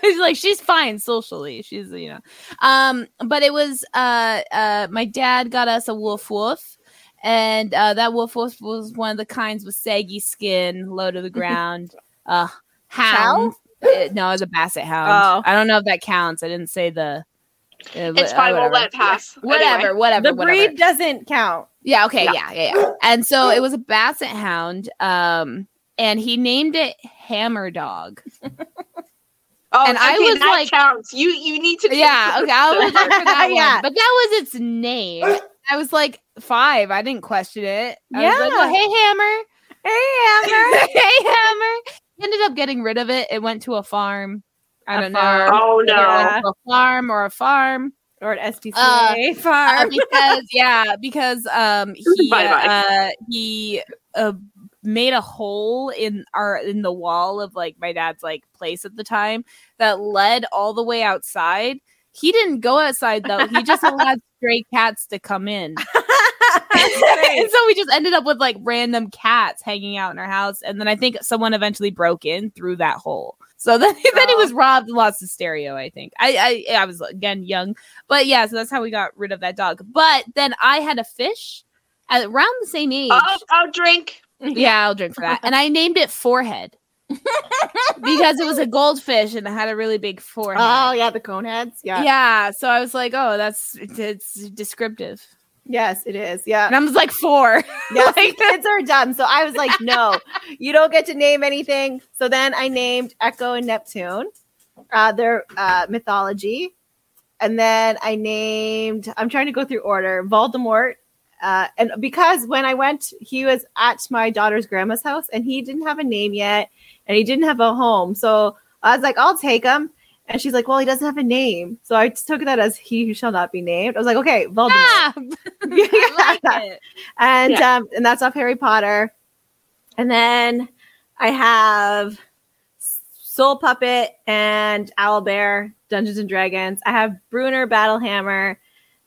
She's like she's fine socially. She's you know, um, but it was uh uh my dad got us a wolf wolf. And uh, that wolf wolf was one of the kinds with saggy skin, low to the ground. Uh, hound. Uh, no, it was a basset hound. Oh. I don't know if that counts. I didn't say the. uh, It's wh- fine. uh, We'll let it pass. Whatever, Anyway. whatever, The whatever. breed doesn't count. Yeah, okay, Yeah. yeah. yeah, yeah, And so it was a basset hound. Um, and he named it Hammer Dog. Oh, And I was that like- counts. You you need to. Yeah, okay, I'll look for that Yeah. one. But that was its name. I was like five. I didn't question it. I was like, Yeah. oh, hey Hammer. Hey, Hammer. hey Hammer. Ended up getting rid of it. It went to a farm. I A don't farm. know. Oh no. a farm or a farm. Or at SPCA Uh, Uh, farm. because yeah, because um he Bye-bye. uh he uh made a hole in our in the wall of like my dad's like place at the time that led all the way outside. He didn't go outside though. He just allowed stray cats to come in. and so we just ended up with like random cats hanging out in our house. And then I think someone eventually broke in through that hole. So then, then he was robbed and lost his stereo, I think. I, I I was again young. But yeah, so that's how we got rid of that dog. But then I had a fish at around the same age. Oh, I'll drink. Yeah, I'll drink for that. And I named it Forehead. because it was a goldfish and it had a really big forehead. oh yeah, the cone heads. Yeah. yeah. So I was like, oh, that's it's descriptive. Yes, it is. Yeah. And I was like four. Yes, kids are dumb. So I was like, no, you don't get to name anything. So then I named Echo and Neptune, uh, their uh, mythology. And then I named, I'm trying to go through order, Voldemort. Uh, and because when I went, he was at my daughter's grandma's house and he didn't have a name yet and he didn't have a home. So I was like, I'll take him. And she's like, well, he doesn't have a name. So I took that as he who shall not be named. I was like, okay, Voldemort. Ah, I like it. and Yeah. um and that's off Harry Potter. And then I have Soul Puppet and Owlbear, Dungeons and Dragons. I have Bruenor Battlehammer.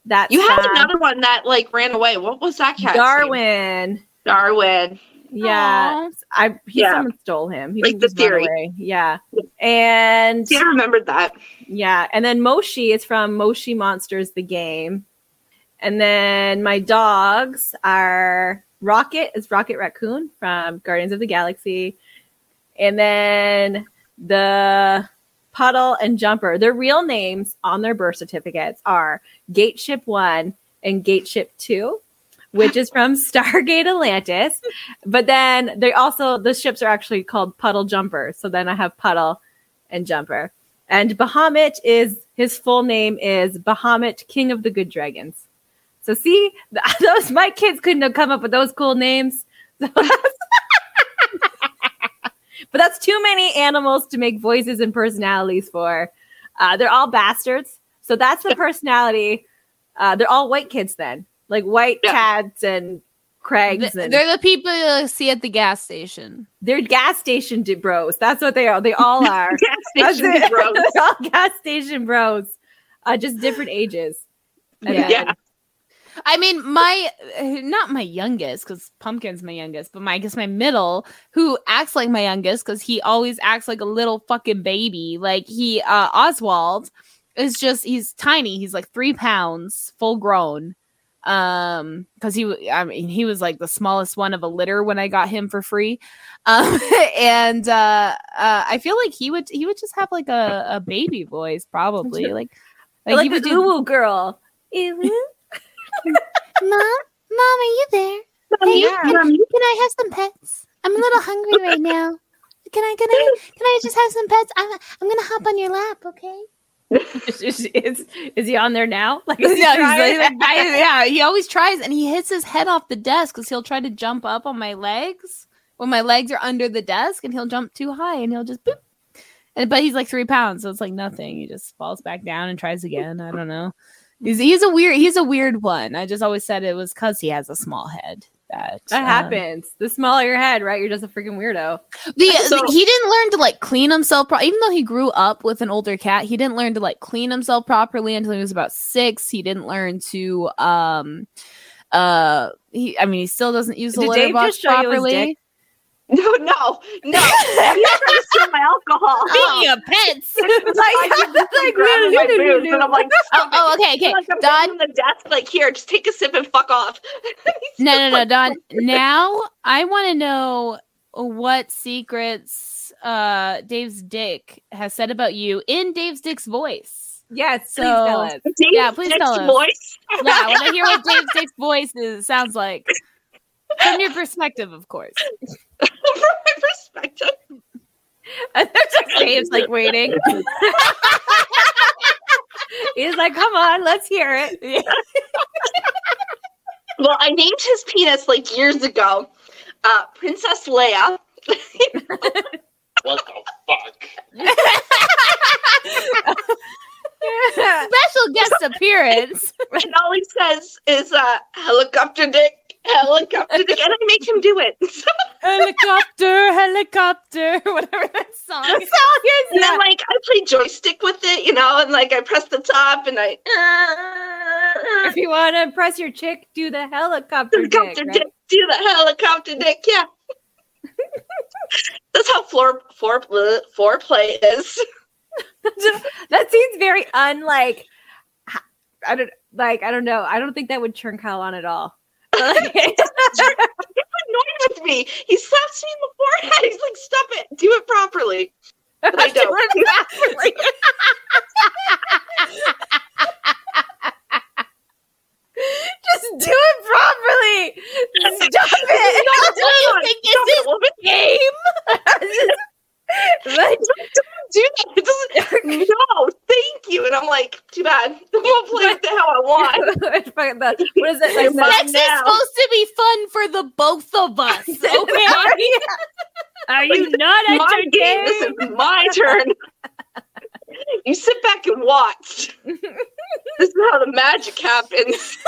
That You had another one that like ran away. What was that cat? Darwin. Darwin. Yeah, I he Yeah. someone stole him. He Like the theory. Yeah, and See, I remembered that. yeah, and then Moshi is from Moshi Monsters the game, and then my dogs are Rocket is Rocket Raccoon from Guardians of the Galaxy, and then the Puddle and Jumper. Their real names on their birth certificates are Gateship One and Gateship Two which is from Stargate Atlantis. But then they also the ships are actually called Puddle Jumper. So then I have Puddle and Jumper. And Bahamut is his full name is Bahamut, King of the Good Dragons. So see, th- those my kids couldn't have come up with those cool names. So that's- but that's too many animals to make voices and personalities for. Uh, they're all bastards. So that's the personality. Uh, they're all white kids then, like white cats and Craigs. And They're the people you see at the gas station. they're gas station d- bros. That's what they are. They all are. Gas That's station bros. they're all gas station bros. Uh, just different ages. And Yeah. Yeah. I mean, my uh, not my youngest because Pumpkin's my youngest, but my I guess my middle, who acts like my youngest because he always acts like a little fucking baby. Like he, uh, Oswald, is just he's tiny. He's like three pounds, full grown. Um, because he, i mean, he was like the smallest one of a litter when I got him for free. Um, and uh, uh, I feel like he would he would just have like a, a baby voice probably like Like, he the would do Uwu girl. Uwu? Mom, Mom, are you there? Hey, Yeah. can, can I have some pets? I'm a little hungry right now. Can I? Can I? Can I just have some pets? I'm. I'm gonna hop on your lap, okay? is, is, is he on there now? Like, he he's like, like, I- yeah, he always tries and he hits his head off the desk because he'll try to jump up on my legs when my legs are under the desk and he'll jump too high and he'll just boop. And but he's like three pounds, so it's like nothing. He just falls back down and tries again. I don't know. He's he's a weird he's a weird one. I just always said it was because he has a small head. That that um, happens. The smaller your head, right? You're just a freaking weirdo. The, So- he didn't learn to like clean himself pro- even though he grew up with an older cat he didn't learn to like clean himself properly until he was about six he didn't learn to um uh he i mean he still doesn't use the Did litter Dave box just show you his properly? No, no, no. You never steal my alcohol. Speaking of pets like, like grabbing my boobs, and I'm like, oh, oh okay okay like I'm don on the desk, like here, just take a sip and fuck off. no no no don now i want to know what secrets uh dave's dick has said about you in dave's dick's voice Yes, so please tell us. yeah please Dick's tell us voice. yeah, I want to hear what Dave's Dick's voice is, sounds like. From your perspective, of course. From my perspective, And there's like Dave's like waiting. He's like, come on, let's hear it. well, I named his penis like years ago, uh, Princess Leia. What the fuck? Special guest appearance. and all he says is uh, helicopter dick, helicopter dick, and I make him do it. helicopter, helicopter, whatever that song is. And then, like, I play joystick with it, you know, and like I press the top and I. Uh, if you want to press your chick, do the helicopter dick. helicopter right? dick, do the helicopter dick, yeah. That's how floor floor uh, foreplay is. that seems very unlike. I don't like. I don't know. I don't think that would turn Kyle on at all. He's annoyed with me. He slaps me in the forehead. He's like, "Stop it! Do it properly." But I don't. Just do it properly. Stop it. What do you think this is game? Like, don't do that. It doesn't. No, thank you. And I'm like, too bad. We'll play with it how I want. Fucking the- what is it? Like Mine Sex is supposed to be fun for the both of us. Okay. Are you not at my game. This is my turn. you sit back and watch. this is how the magic happens.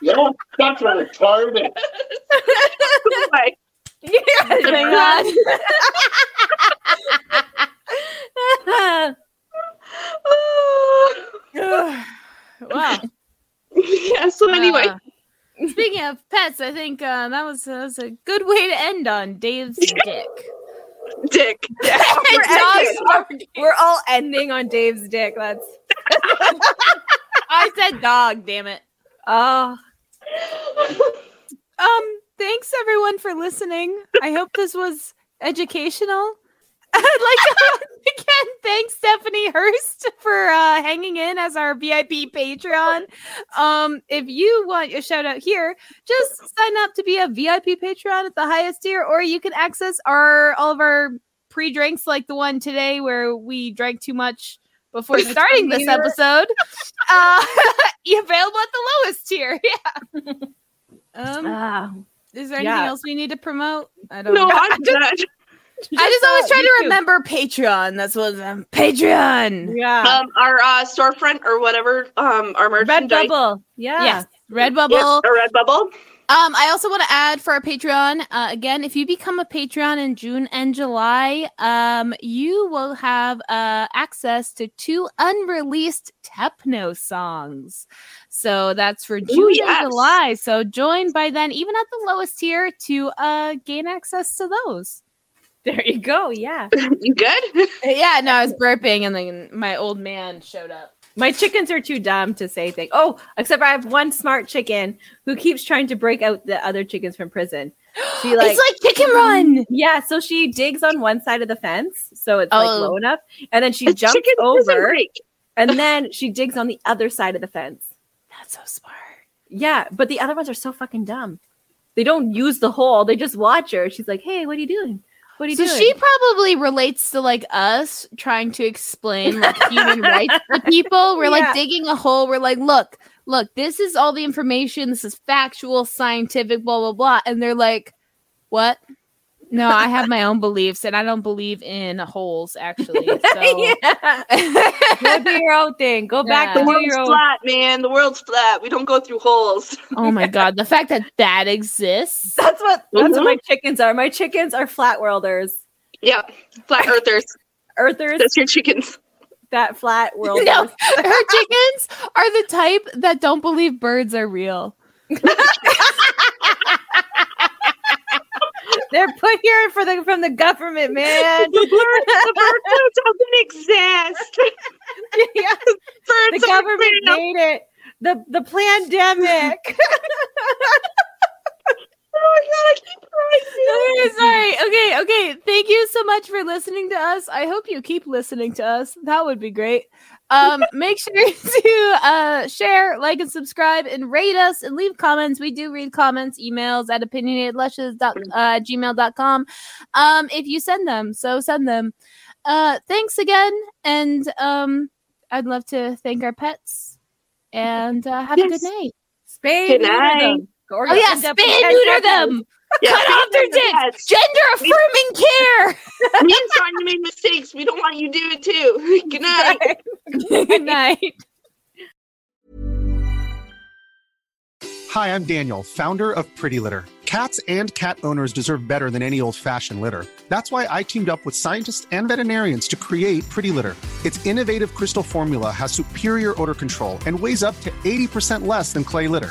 Yo, that's retarded. like, Hang on. wow. yeah. So anyway, Uh, speaking of pets, I think uh, that was that was a good way to end on Dave's dick. Dick. we're, ending- we're all ending on Dave's dick. That's I said dog. Damn it. oh Um. Thanks everyone for listening. I hope this was educational. I'd like to again thank Stephanie Hurst for uh, hanging in as our VIP Patreon. Um, if you want a shout out here, just sign up to be a VIP Patreon at the highest tier, or you can access our all of our pre drinks, like the one today where we drank too much before starting this episode. Uh, available at the lowest tier. Yeah. Um, ah. Is there anything yeah. else we need to promote? I don't no, know. I'm good. I just always try to YouTube. remember Patreon. That's what um, Patreon. yeah. Um, our uh, storefront or whatever. Um, our merchandise. Redbubble. Yeah. Yes, Redbubble. Yes, our Redbubble. Um, I also want to add for our Patreon, uh, again, if you become a Patreon in June and July, um, you will have uh, access to two unreleased Techno songs. So that's for June yes. and July. So join by then, even at the lowest tier, to uh, gain access to those. There you go. Yeah. You good? yeah, no, I was burping, and then my old man showed up. My chickens are too dumb to say things. Oh, except I have one smart chicken who keeps trying to break out the other chickens from prison. She like, it's like Chicken Run. yeah, so she digs on one side of the fence, so it's like Oh. low enough, and then she jumps over, break. and then she digs on the other side of the fence. That's so smart. Yeah, but the other ones are so fucking dumb. They don't use the hole; they just watch her. She's like, "Hey, what are you doing? What are you So doing?" she probably relates to like us trying to explain like human rights to people. We're Yeah. like digging a hole. We're like, look, look, this is all the information. This is factual, scientific, blah blah blah. And they're like, what? No, I have my own beliefs, and I don't believe in holes. Actually, so yeah. Go do your own thing. Go back Yeah. to The do world's your own. flat, man. The world's flat. We don't go through holes. oh my god, the fact that that exists. That's what that's what Mhm. my chickens are. My chickens are flat worlders, Yeah, flat earthers. earthers. That's your chickens. that flat world. No, her chickens are the type that don't believe birds are real. They're put here for the from the government, man. the the birds doesn't exist. yeah, Birds the government made it. The the pandemic. Oh my god, I keep crying. Sorry. Okay, okay. Thank you so much for listening to us. I hope you keep listening to us. That would be great. Um, make sure to uh, share, like, and subscribe, and rate us, and leave comments. We do read comments, emails at opinionatedlushes dot uh, gmail.com. Um, if you send them, so send them. Uh, thanks again, and um, I'd love to thank our pets, and uh, have a good night. Spay Good neuter night. them. Oh yeah, spay and 10 neuter seconds. them. Yeah, Cut off their dicks. yes. Gender affirming care. Me and Sonia made mistakes. We don't want you to do it too. Good night. Good night. Hi, I'm Daniel, founder of Pretty Litter. Cats and cat owners deserve better than any old fashioned litter. That's why I teamed up with scientists and veterinarians to create Pretty Litter. Its innovative crystal formula has superior odor control and weighs up to 80% less than clay litter.